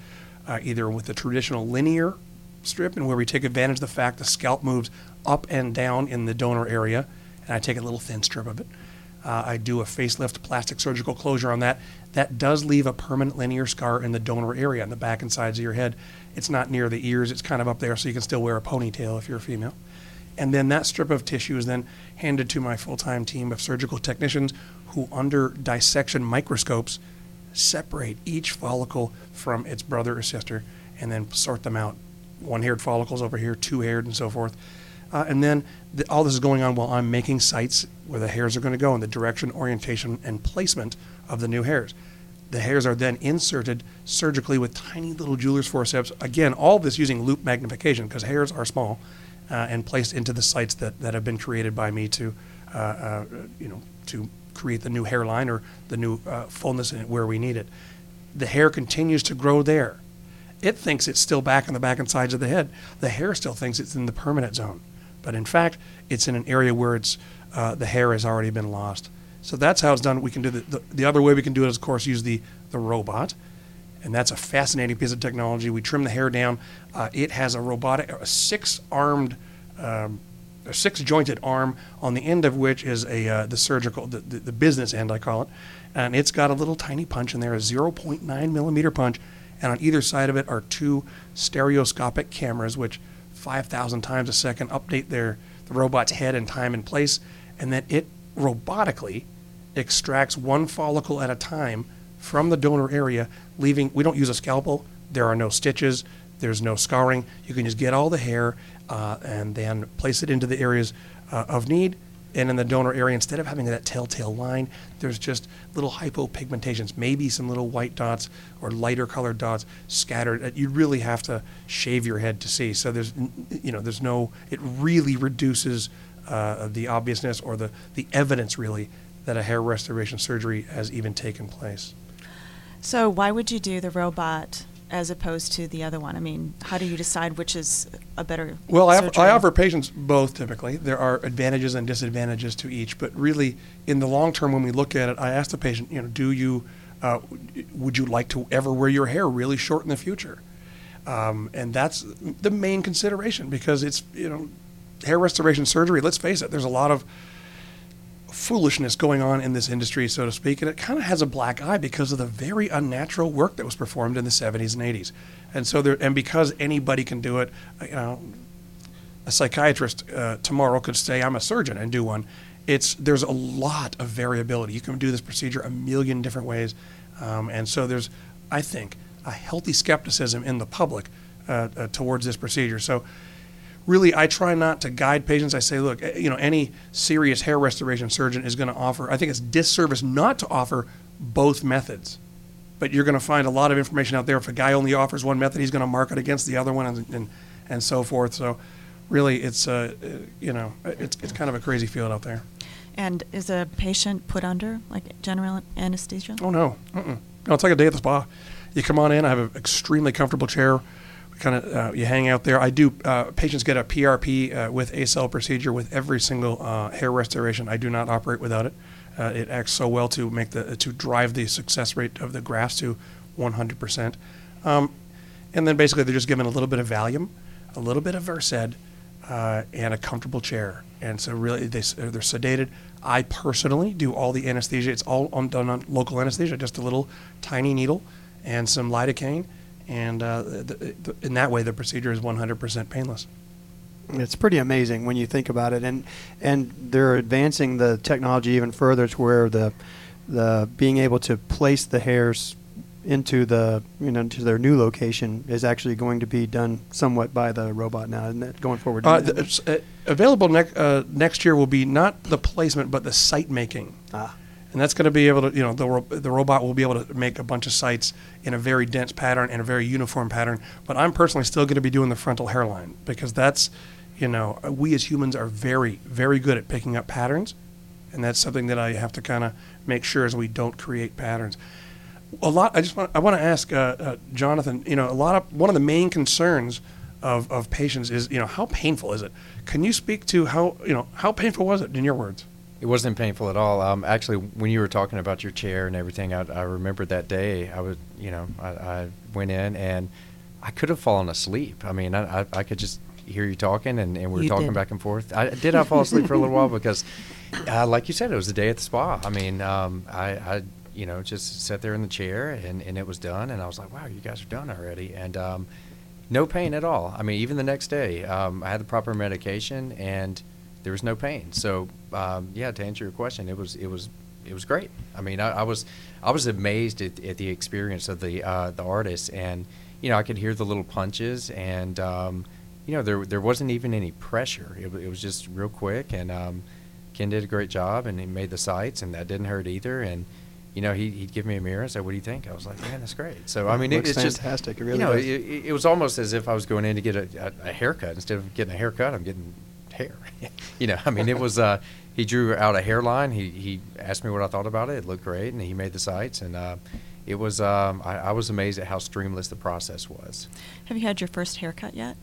uh, either with the traditional linear strip, and where we take advantage of the fact the scalp moves up and down in the donor area, and I take a little thin strip of it. Uh, I do a facelift plastic surgical closure on that. That does leave a permanent linear scar in the donor area on the back and sides of your head. It's not near the ears, it's kind of up there, so you can still wear a ponytail if you're a female. And then that strip of tissue is then handed to my full time team of surgical technicians who, under dissection microscopes, separate each follicle from its brother or sister and then sort them out. One haired follicles over here, two haired, and so forth. Uh, and then the, all this is going on while I'm making sites where the hairs are going to go and the direction, orientation, and placement of the new hairs. The hairs are then inserted surgically with tiny little jeweler's forceps. Again, all this using loupe magnification because hairs are small, and placed into the sites that, that have been created by me to, uh, uh, you know, to create the new hairline or the new uh, fullness in it where we need it. The hair continues to grow there. It thinks it's still back on the back and sides of the head. The hair still thinks it's in the permanent zone, but in fact, it's in an area where it's uh, the hair has already been lost. So that's how it's done. We can do the, the, the other way we can do it is, of course, use the, the robot. And that's a fascinating piece of technology. We trim the hair down. Uh, it has a robotic, a six armed, um, a six jointed arm on the end of which is a uh, the surgical, the, the, the business end, I call it. And it's got a little tiny punch in there, a 0.9 millimeter punch. And on either side of it are two stereoscopic cameras, which 5,000 times a second update their the robot's head and time and place. And then it robotically extracts one follicle at a time from the donor area, leaving, we don't use a scalpel, there are no stitches, there's no scarring. You can just get all the hair uh, and then place it into the areas uh, of need. And in the donor area, instead of having that telltale line, there's just little hypopigmentations, maybe some little white dots or lighter colored dots scattered. You really have to shave your head to see. So there's, you know, there's no. It really reduces uh, the obviousness or the the evidence really that a hair restoration surgery has even taken place. So why would you do the robot as opposed to the other one? I mean, how do you decide which is a better Well, I, offer. I offer patients both typically. There are advantages and disadvantages to each, but really, in the long term, when we look at it, I ask the patient, you know, do you, uh, would you like to ever wear your hair really short in the future? Um, and that's the main consideration because it's, you know, hair restoration surgery, let's face it, there's a lot of foolishness going on in this industry, so to speak, and it kind of has a black eye because of the very unnatural work that was performed in the 70s and 80s. And so there, and because anybody can do it, uh, you know, a psychiatrist uh, tomorrow could say, "I'm a surgeon" and do one. It's there's a lot of variability. You can do this procedure a million different ways, um, and so there's, I think, a healthy skepticism in the public uh, uh, towards this procedure. So really I try not to guide patients. I say, look, eh, you know, any serious hair restoration surgeon is going to offer. I think it's disservice not to offer both methods. But you're going to find a lot of information out there. If a guy only offers one method, he's going to market against the other one, and, and, and so forth. So, really, it's uh, uh, you know, it's it's kind of a crazy field out there. And is a patient put under like general anesthesia? Oh no, Mm-mm. no, it's like a day at the spa. You come on in. I have an extremely comfortable chair. Kind of uh, you hang out there. I do. Uh, patients get a PRP uh, with cell procedure with every single uh, hair restoration. I do not operate without it. Uh, it acts so well to make the to drive the success rate of the grafts to 100 percent. Um, and then basically they're just given a little bit of Valium, a little bit of Versed, uh, and a comfortable chair. And so really they they're sedated. I personally do all the anesthesia. It's all done on local anesthesia, just a little tiny needle and some lidocaine. And uh, in that way, the procedure is 100% painless. It's pretty amazing when you think about it, and and they're advancing the technology even further to where the the being able to place the hairs into the you know to their new location is actually going to be done somewhat by the robot now, isn't it? Going forward, Uh, the, uh, available uh, next year will be not the placement, but the site making. ah, and that's going to be able to, you know, the, the robot will be able to make a bunch of sites in a very dense pattern and a very uniform pattern. But I'm personally still going to be doing the frontal hairline because that's, you know, we as humans are very, very good at picking up patterns, and that's something that I have to kind of make sure as we don't create patterns. A lot. I just want. I want to ask uh, uh, Jonathan. You know, a lot of one of the main concerns of, of patients is, you know, how painful is it? Can you speak to how, you know, how painful was it in your words? It wasn't painful at all. Um, actually, when you were talking about your chair and everything, I, I remember that day. I was, you know, I, I went in and I could have fallen asleep. I mean, I, I, I could just hear you talking and, and we were You talking did. back and forth. I did. I fall asleep for a little while because, uh, like you said, it was the day at the spa. I mean, um, I, I, you know, just sat there in the chair and, and it was done. And I was like, wow, you guys are done already. And um, no pain at all. I mean, even the next day, um, I had the proper medication and there was no pain. So um, yeah, to answer your question, it was it was it was great. I mean, I, I was I was amazed at, at the experience of the uh, the artist, and you know, I could hear the little punches, and um, you know, there there wasn't even any pressure. It, it was just real quick, and um, Ken did a great job, and he made the sites, and that didn't hurt either, and. You know, he, he'd give me a mirror and say, "What do you think?" I was like, "Man, that's great." So I mean, it, it's just fantastic. It really you know, it, it, it was almost as if I was going in to get a, a, a haircut instead of getting a haircut. I'm getting hair. you know, I mean, it was. Uh, he drew out a hairline. He he asked me what I thought about it. It looked great, and he made the sites, and uh, it was. Um, I, I was amazed at how streamless the process was. Have you had your first haircut yet?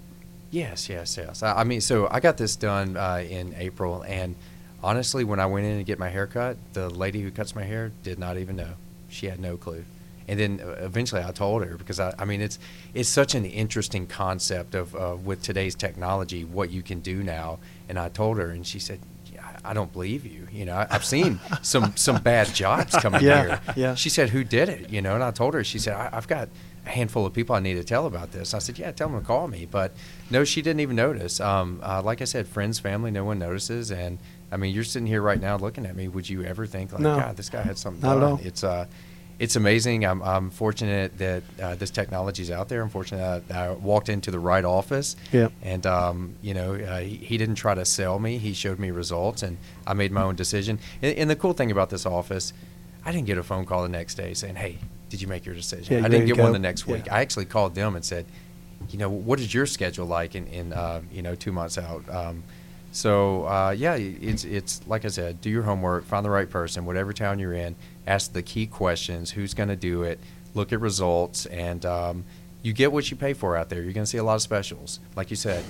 Yes, yes, yes. I, I mean, so I got this done uh, in April, and honestly, when I went in to get my hair cut, the lady who cuts my hair did not even know. She had no clue. And then uh, eventually, I told her because I, I mean, it's it's such an interesting concept of uh, with today's technology what you can do now. And I told her, and she said, "I don't believe you. You know, I've seen some some bad jobs coming Yeah, here." yeah. She said, "Who did it?" You know, and I told her. She said, I, "I've got a handful of people I need to tell about this." I said, "Yeah, tell them to call me." But no, she didn't even notice. Um, uh, like I said, friends, family, no one notices. And I mean, you're sitting here right now looking at me. Would you ever think like, No. God, this guy had something Not done? It's uh, it's amazing. I'm, I'm fortunate that uh, this technology is out there. I'm fortunate that I walked into the right office. Yeah. And um, you know, uh, he, he didn't try to sell me. He showed me results, and I made my own decision. And, and the cool thing about this office, I didn't get a phone call the next day saying, "Hey, did you make your decision?" Yeah, I didn't get one the next week. Yeah. I actually called them and said, "You know, what is your schedule like in, in uh, you know two months out?" Um, so uh, yeah, it's it's like I said, do your homework, find the right person, whatever town you're in, ask the key questions, who's going to do it, look at results, and um, you get what you pay for out there. You're going to see a lot of specials, like you said,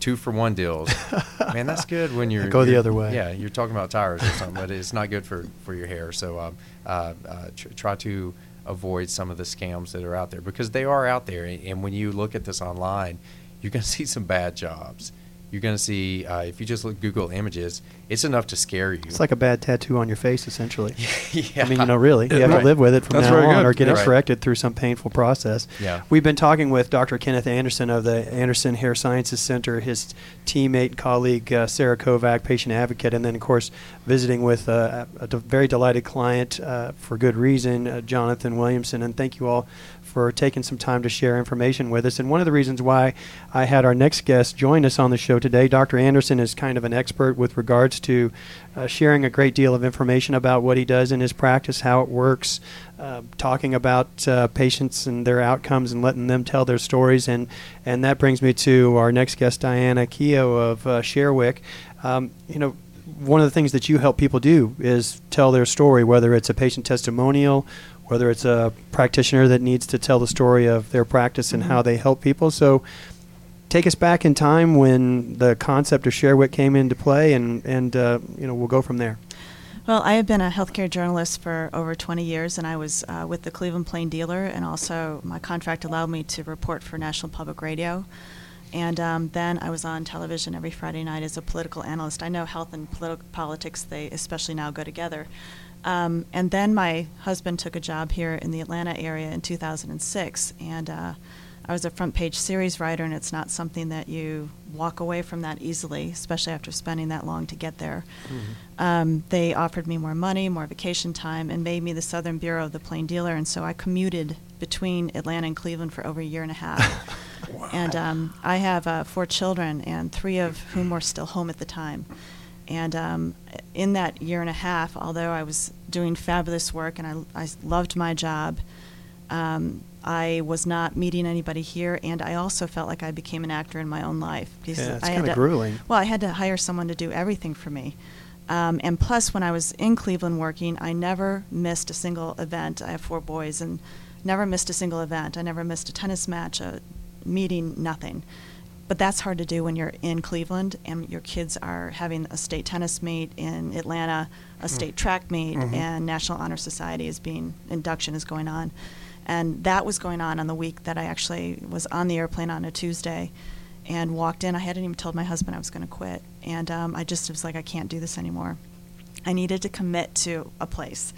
two for one deals. Man, that's good when you're Go the you're- other way. Yeah, you're talking about tires or something, but it's not good for for your hair. So um, uh, uh, tr- try to avoid some of the scams that are out there because they are out there. And, and when you look at this online, you're going to see some bad jobs. You're going to see uh, if you just look Google images, it's enough to scare you. It's like a bad tattoo on your face, essentially. yeah. I mean, you know, really, you have right. to live with it from That's now on, good. or get it corrected through some painful process. Yeah. We've been talking with Dr. Kenneth Anderson of the Anderson Hair Sciences Center, his teammate colleague uh, Sarah Kovac, patient advocate, and then of course visiting with uh, a, a very delighted client uh, for good reason, uh, Jonathan Williamson. And thank you all for taking some time to share information with us. And one of the reasons why I had our next guest join us on the show today, Dr. Anderson is kind of an expert with regards to uh, sharing a great deal of information about what he does in his practice, how it works, uh, talking about uh, patients and their outcomes and letting them tell their stories. And, and that brings me to our next guest, Diana Keough of uh, ShareWIK. Um, you know, one of the things that you help people do is tell their story, whether it's a patient testimonial, whether it's a practitioner that needs to tell the story of their practice and how they help people. So, take us back in time when the concept of ShareWIK came into play, and and uh, you know we'll go from there. Well, I have been a healthcare journalist for over 20 years, and I was uh, with the Cleveland Plain Dealer, and also my contract allowed me to report for National Public Radio. And um, then I was on television every Friday night as a political analyst. I know health and politi- politics, they especially now go together. Um, and then my husband took a job here in the Atlanta area in 2006, and uh, I was a front page series writer, and it's not something that you walk away from that easily, especially after spending that long to get there. Um, they offered me more money, more vacation time, and made me the Southern Bureau of the Plain Dealer, and so I commuted between Atlanta and Cleveland for over a year and a half. And um, I have uh, four children, and three of whom were still home at the time. And um, in that year and a half, although I was doing fabulous work and I, I loved my job, um, I was not meeting anybody here, and I also felt like I became an actor in my own life. because Yeah, it's I had kinda grueling. Well, I had to hire someone to do everything for me. Um, and plus, when I was in Cleveland working, I never missed a single event. I have four boys, and never missed a single event. I never missed a tennis match, a meeting, nothing. But that's hard to do when you're in Cleveland and your kids are having a state tennis meet in Atlanta, a state track meet, Mhm. and National Honor Society is being induction is going on, and that was going on on the week that I actually was on the airplane on a Tuesday, and walked in. I hadn't even told my husband I was going to quit, and um, I just was like, I can't do this anymore. I needed to commit to a place,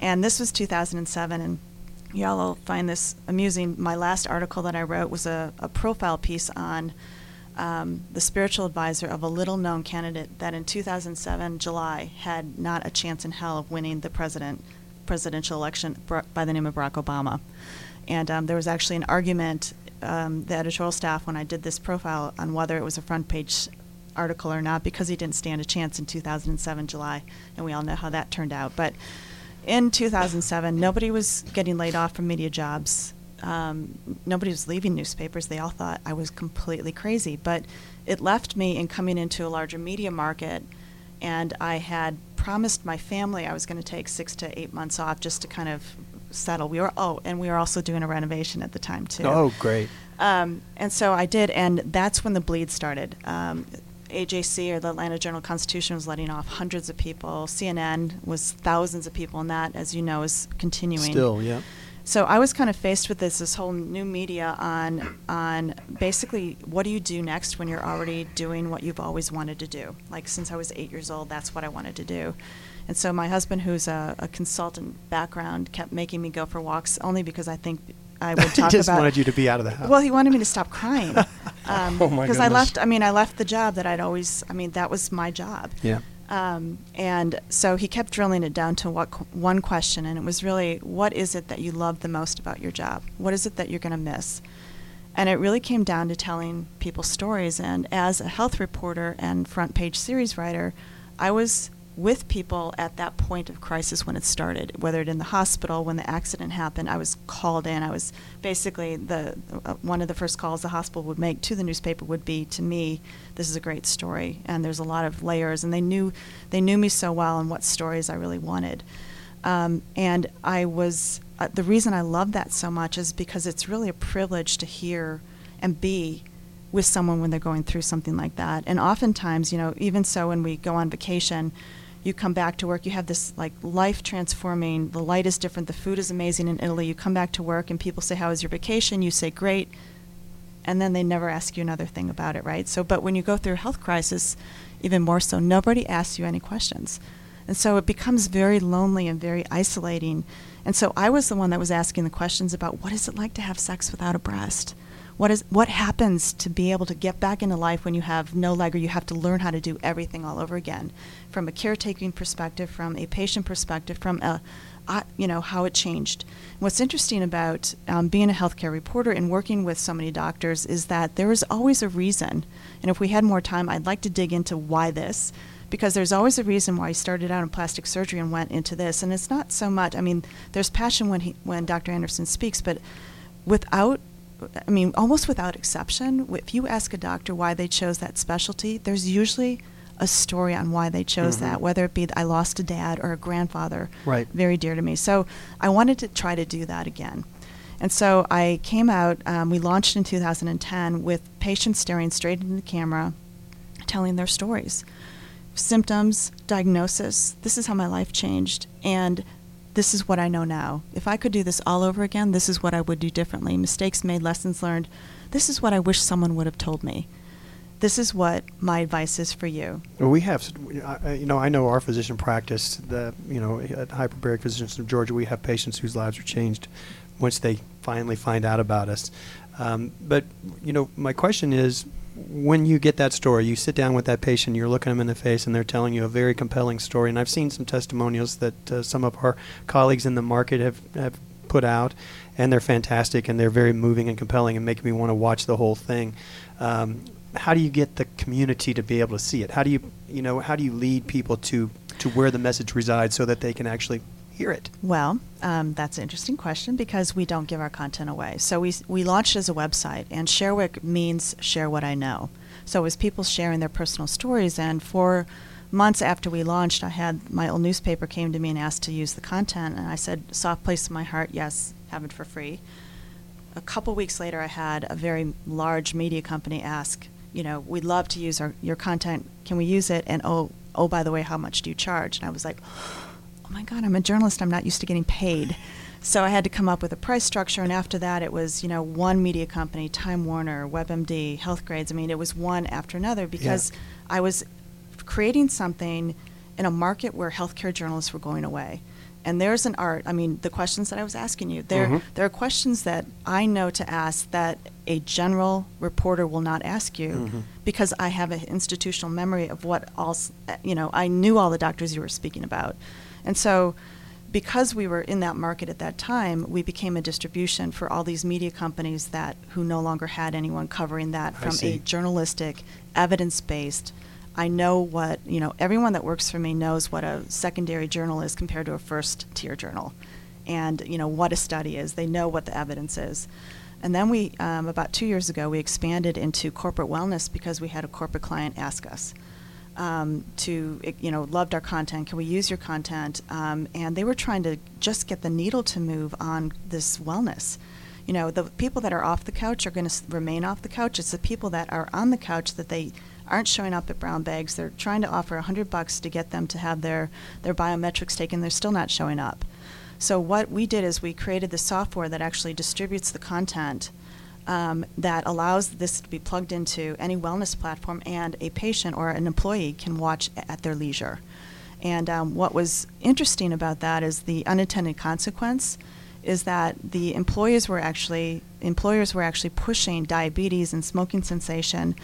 and this was 2007, and y'all will find this amusing. My last article that I wrote was a, a profile piece on um, the spiritual advisor of a little known candidate that in 2007 July had not a chance in hell of winning the president presidential election by the name of Barack Obama. And um, there was actually an argument, um, the editorial staff, when I did this profile, on whether it was a front page article or not, because he didn't stand a chance in 2007 July, and we all know how that turned out. But in 2007, nobody was getting laid off from media jobs. Um, nobody was leaving newspapers. They all thought I was completely crazy. But it left me in coming into a larger media market, and I had promised my family I was going to take six to eight months off just to kind of settle. We were oh, and we were also doing a renovation at the time too. Oh, great. Um, and so I did, and that's when the bleed started. Um, AJC or the Atlanta Journal Constitution was letting off hundreds of people. CNN was thousands of people, and that, as you know, is continuing. Still, yeah. So I was kind of faced with this this whole new media on on basically what do you do next when you're already doing what you've always wanted to do. Like since I was eight years old, that's what I wanted to do. And so my husband, who's a, a consultant background, kept making me go for walks only because I think I would talk about. he just about. wanted you to be out of the house. Well, he wanted me to stop crying. Um, Oh, my Because I left. I mean, I left the job that I'd always. I mean, that was my job. yeah. Um, and so he kept drilling it down to what qu- one question, and it was really, what is it that you love the most about your job? What is it that you're going to miss? And it really came down to telling people stories. And as a health reporter and front page series writer, I was with people at that point of crisis when it started, whether it in the hospital, when the accident happened, I was called in. I was basically the uh, one of the first calls the hospital would make to the newspaper would be to me, this is a great story, and there's a lot of layers, and they knew they knew me so well and what stories I really wanted. Um, and I was uh, the reason I love that so much is because it's really a privilege to hear and be with someone when they're going through something like that. And oftentimes, you know, even so when we go on vacation, you come back to work, you have this like life transforming, the light is different, the food is amazing in Italy. You come back to work and people say, How was your vacation? You say, Great. And then they never ask you another thing about it, right? So, but when you go through a health crisis, even more so, nobody asks you any questions. And so it becomes very lonely and very isolating. And so I was the one that was asking the questions about what is it like to have sex without a breast? What is what happens to be able to get back into life when you have no leg or you have to learn how to do everything all over again? From a caretaking perspective, from a patient perspective, from a I, you know, how it changed. What's interesting about um, being a healthcare reporter and working with so many doctors is that there is always a reason. And if we had more time, I'd like to dig into why this, because there's always a reason why he started out in plastic surgery and went into this. And it's not so much. I mean, there's passion when he when Dr. Anderson speaks, but without I mean, almost without exception, if you ask a doctor why they chose that specialty, there's usually a story on why they chose Mhm. that, whether it be I lost a dad or a grandfather, Right. very dear to me. So I wanted to try to do that again. And so I came out, um, we launched in 2010 with patients staring straight into the camera, telling their stories symptoms, diagnosis. This is how my life changed. And this is what I know now. If I could do this all over again, this is what I would do differently. Mistakes made, lessons learned. This is what I wish someone would have told me. This is what my advice is for you. Well, we have, you know, I know our physician practice, the, you know, at Hyperbaric Physicians of Georgia, we have patients whose lives are changed once they finally find out about us. Um, but, you know, my question is, when you get that story, you sit down with that patient, you're looking them in the face, and they're telling you a very compelling story. And I've seen some testimonials that uh, some of our colleagues in the market have, have put out, and they're fantastic, and they're very moving and compelling, and make me want to watch the whole thing. Um, how do you get the community to be able to see it? How do you, you know, how do you lead people to to where the message resides so that they can actually hear it? Well, um, that's an interesting question because we don't give our content away. So we, we launched as a website, and ShareWIK means share what I know. So it was people sharing their personal stories, and for months after we launched, I had my old newspaper came to me and asked to use the content, and I said, soft place in my heart, yes, have it for free. A couple weeks later, I had a very large media company ask, you know, we'd love to use our, your content. Can we use it? And oh, oh, by the way, how much do you charge? And I was like, my God, I'm a journalist. I'm not used to getting paid. So I had to come up with a price structure. And after that, it was, you know, one media company, Time Warner, WebMD, Health Grades. I mean, it was one after another because I was creating something in a market where healthcare journalists were going away. And there's an art. I mean, the questions that I was asking you, there, Mhm. there are questions that I know to ask that a general reporter will not ask you Mhm. because I have an institutional memory of what all, you know, I knew all the doctors you were speaking about. And so, because we were in that market at that time, we became a distribution for all these media companies that who no longer had anyone covering that I from a journalistic, evidence-based. I know what you know. Everyone that works for me knows what a secondary journal is compared to a first-tier journal, and you know what a study is. They know what the evidence is. And then we, um, about two years ago, we expanded into corporate wellness because we had a corporate client ask us um, to, you know, loved our content. Can we use your content? Um, and they were trying to just get the needle to move on this wellness. You know, the people that are off the couch are going to remain off the couch. It's the people that are on the couch that they aren't showing up at brown bags. They're trying to offer hundred bucks to get them to have their their biometrics taken. They're still not showing up. So what we did is we created the software that actually distributes the content um, that allows this to be plugged into any wellness platform, and a patient or an employee can watch at their leisure. And um, what was interesting about that is the unintended consequence is that the employees were actually employers were actually pushing diabetes and smoking cessation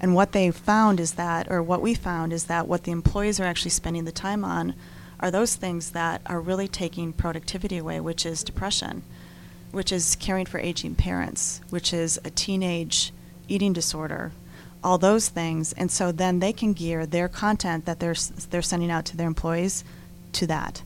and what they found is that or what we found is that what the employees are actually spending the time on are those things that are really taking productivity away which is depression which is caring for aging parents which is a teenage eating disorder all those things and so then they can gear their content that they're they're sending out to their employees to that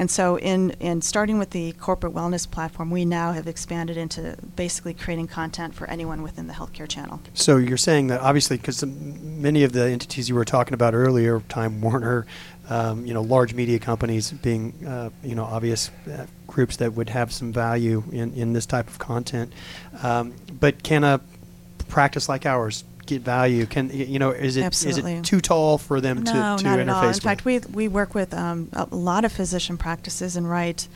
and so, in, in starting with the corporate wellness platform, we now have expanded into basically creating content for anyone within the healthcare channel. So you're saying that obviously, because many of the entities you were talking about earlier, Time Warner, um, you know, large media companies being, uh, you know, obvious uh, groups that would have some value in, in this type of content. Um, but can a practice like ours get value? Can you know? Is it is Absolutely. it too tall for them no, to, to not interface at all. In with? fact, we we work with um, a lot of physician practices and write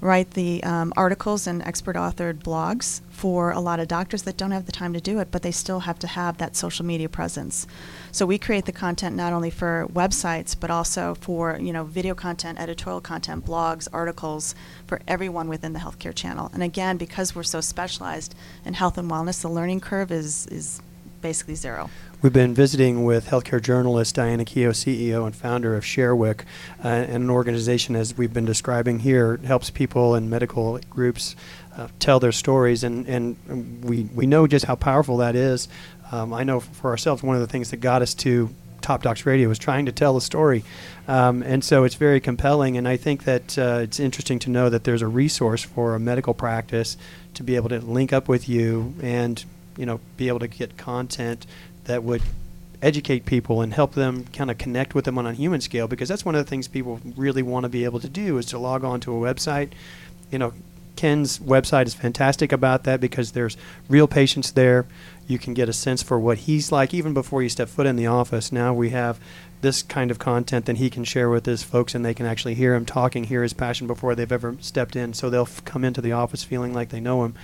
write the um, articles and expert authored blogs for a lot of doctors that don't have the time to do it, but they still have to have that social media presence. So we create the content not only for websites, but also for you know video content, editorial content, blogs, articles for everyone within the healthcare channel. And again, because we're so specialized in health and wellness, the learning curve is is basically zero. We've been visiting with healthcare journalist Diana Keough, CEO and founder of ShareWIK, uh, and an organization, as we've been describing here, helps people and medical groups uh, tell their stories, and, and we, we know just how powerful that is. Um, I know for ourselves, one of the things that got us to Top Docs Radio was trying to tell a story. Um, and so it's very compelling. And I think that uh, it's interesting to know that there's a resource for a medical practice to be able to link up with you and you know be able to get content that would educate people and help them kind of connect with them on a human scale because that's one of the things people really want to be able to do is to log on to a website. You know ken's website is fantastic about that because there's real patients there. You can get a sense for what he's like even before you step foot in the office. Now we have this kind of content that he can share with his folks and they can actually hear him talking hear his passion before they've ever stepped in. So they'll f- come into the office feeling like they know him.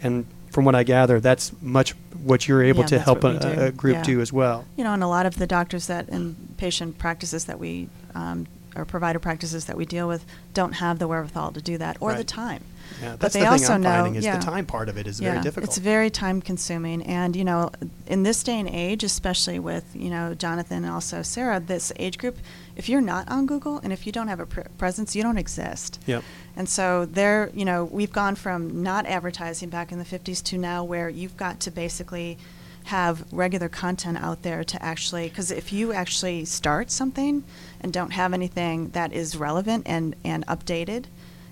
And from what I gather, that's much what you're able Yeah, to help a, do. a group Yeah. do as well. You know, and a lot of the doctors that and patient practices that we, um, or provider practices that we deal with, don't have the wherewithal to do that or the time. Yeah, But that's they the thing also I'm know, finding is yeah. the time part of it is yeah, very difficult. It's very time consuming. And, you know, in this day and age, especially with, you know, Jonathan and also Sarah, this age group, if you're not on Google and if you don't have a pr- presence, you don't exist. Yep. And so there, you know, we've gone from not advertising back in the 50s to now where you've got to basically have regular content out there to actually, because if you actually start something and don't have anything that is relevant and, and updated,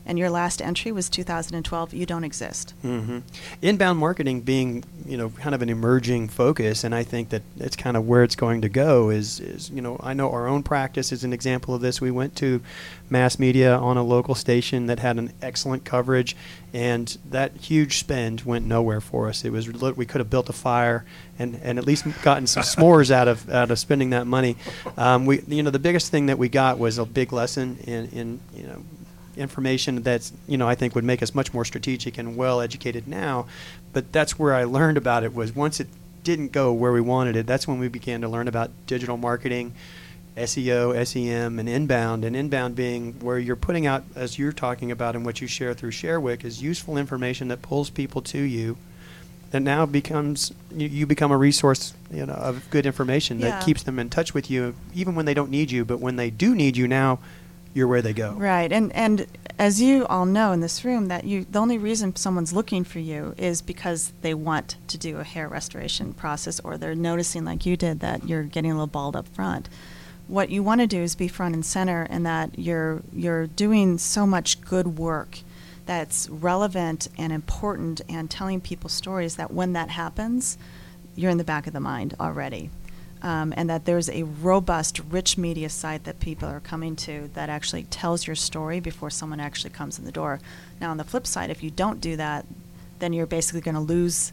and your last entry was 2012, you don't exist. hmm Inbound marketing being, you know, kind of an emerging focus, and I think that it's kind of where it's going to go. Is, is you know, I know our own practice is an example of this. We went to mass media on a local station that had an excellent coverage, and that huge spend went nowhere for us. It was we could have built a fire and, and at least gotten some s'mores out of out of spending that money. Um, we, you know, the biggest thing that we got was a big lesson in, in you know information that's you know I think would make us much more strategic and well educated now. But that's where I learned about it was once it didn't go where we wanted it. That's when we began to learn about digital marketing, SEO, SEM, and inbound. And inbound being where you're putting out, as you're talking about, and what you share through ShareWIK is useful information that pulls people to you. That now becomes you, you become a resource, you know, of good information Yeah. that keeps them in touch with you, even when they don't need you. But when they do need you, now you're where they go. Right, and and as you all know in this room, that you the only reason someone's looking for you is because they want to do a hair restoration process, or they're noticing, like you did, that you're getting a little bald up front. What you want to do is be front and center, and that you're you're doing so much good work that's relevant and important, and telling people stories that when that happens, you're in the back of the mind already um, and that there's a robust, rich media site that people are coming to that actually tells your story before someone actually comes in the door. Now, on the flip side, if you don't do that, then you're basically going to lose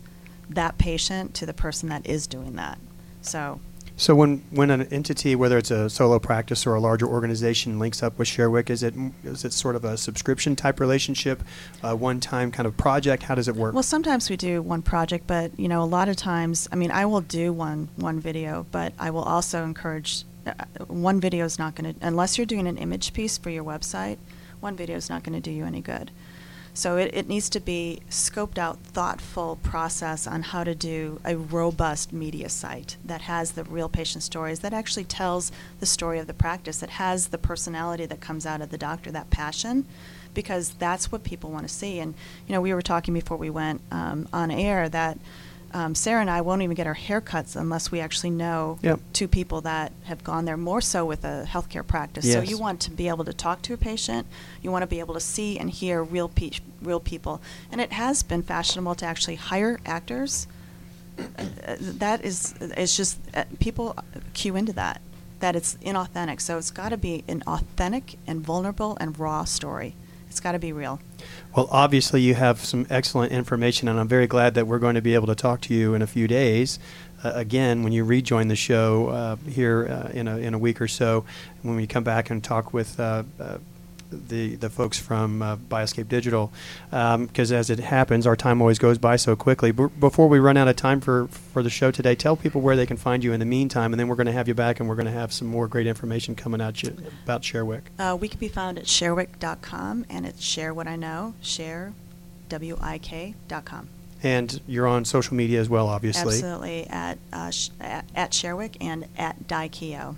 that patient to the person that is doing that. So, So when when an entity, whether it's a solo practice or a larger organization, links up with ShareWIK, is it is it sort of a subscription type relationship, a one time kind of project? How does it work? well, sometimes we do one project, but you know, a lot of times, I mean, I will do one one video, but I will also encourage. Uh, one video is not going to, unless you're doing an image piece for your website, one video is not going to do you any good. So it, it needs to be scoped out, thoughtful process on how to do a robust media site that has the real patient stories, that actually tells the story of the practice, that has the personality that comes out of the doctor, that passion, because that's what people want to see. And you know, we were talking before we went um, on air that um, Sarah and I won't even get our haircuts unless we actually know Yep. two people that have gone there, more so with a healthcare practice. So Yes. you want to be able to talk to a patient, you want to be able to see and hear real, pe- real people. And it has been fashionable to actually hire actors. Uh, that is, it's just, uh, people cue into that, that it's inauthentic. So it's got to be an authentic and vulnerable and raw story. It's got to be real. Well, obviously, you have some excellent information, and I'm very glad that we're going to be able to talk to you in a few days. Uh, again, when you rejoin the show uh, here uh, in, a, in a week or so, when we come back and talk with uh, uh, the, the folks from uh, Bioscape Digital, because as it happens, our time always goes by so quickly. B- before we run out of time for, for the show today, tell people where they can find you in the meantime, and then we're going to have you back and we're going to have some more great information coming out you, about ShareWIK. Uh, we can be found at sharewik.com, and it's share what I know, share, W I K dot com. And you're on social media as well, obviously. Absolutely, at, uh, sh- at, at ShareWIK and at Daikio.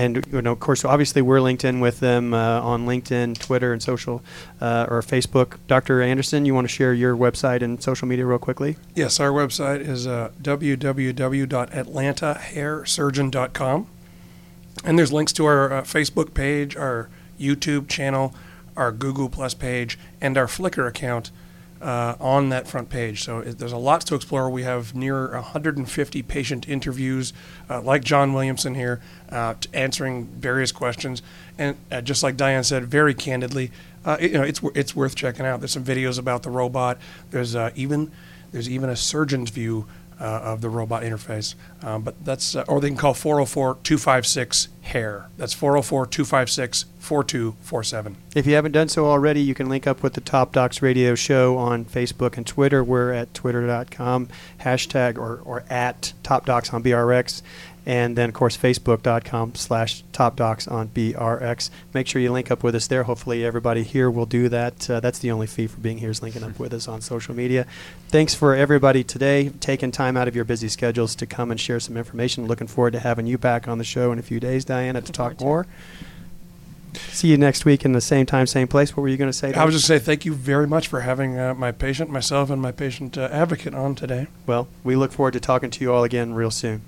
And you know, of course, obviously, we're linked in with them uh, on LinkedIn, Twitter, and social uh, or Facebook. Dr. Anderson, you want to share your website and social media real quickly? Yes, our website is uh, www.atlantahairsurgeon.com. And there's links to our uh, Facebook page, our YouTube channel, our Google Plus page, and our Flickr account uh, on that front page. So it, there's a lot to explore. We have near 150 patient interviews, uh, like John Williamson here, uh, answering various questions. And uh, just like Diane said, very candidly, uh, it- you know, it's it's worth checking out. There's some videos about the robot. There's uh, even there's even a surgeon's view uh, of the robot interface. Um, but that's, uh, or they can call 404 256 HAIR. That's 404 256 4247. If you haven't done so already, you can link up with the Top Docs Radio Show on Facebook and Twitter. We're at twitter.com, hashtag or, or at Top Docs on BRX. And then, of course, facebook.com slash Top Docs on BRX. Make sure you link up with us there. Hopefully, everybody here will do that. Uh, that's the only fee for being here is linking up with us on social media. Thanks for everybody today taking time out of your busy schedules to come and share some information. Looking forward to having you back on the show in a few days, Diana, to talk more. See you next week in the same time, same place. What were you going to say? I was Dave? just say thank you very much for having uh, my patient, myself, and my patient uh, advocate on today. Well, we look forward to talking to you all again real soon.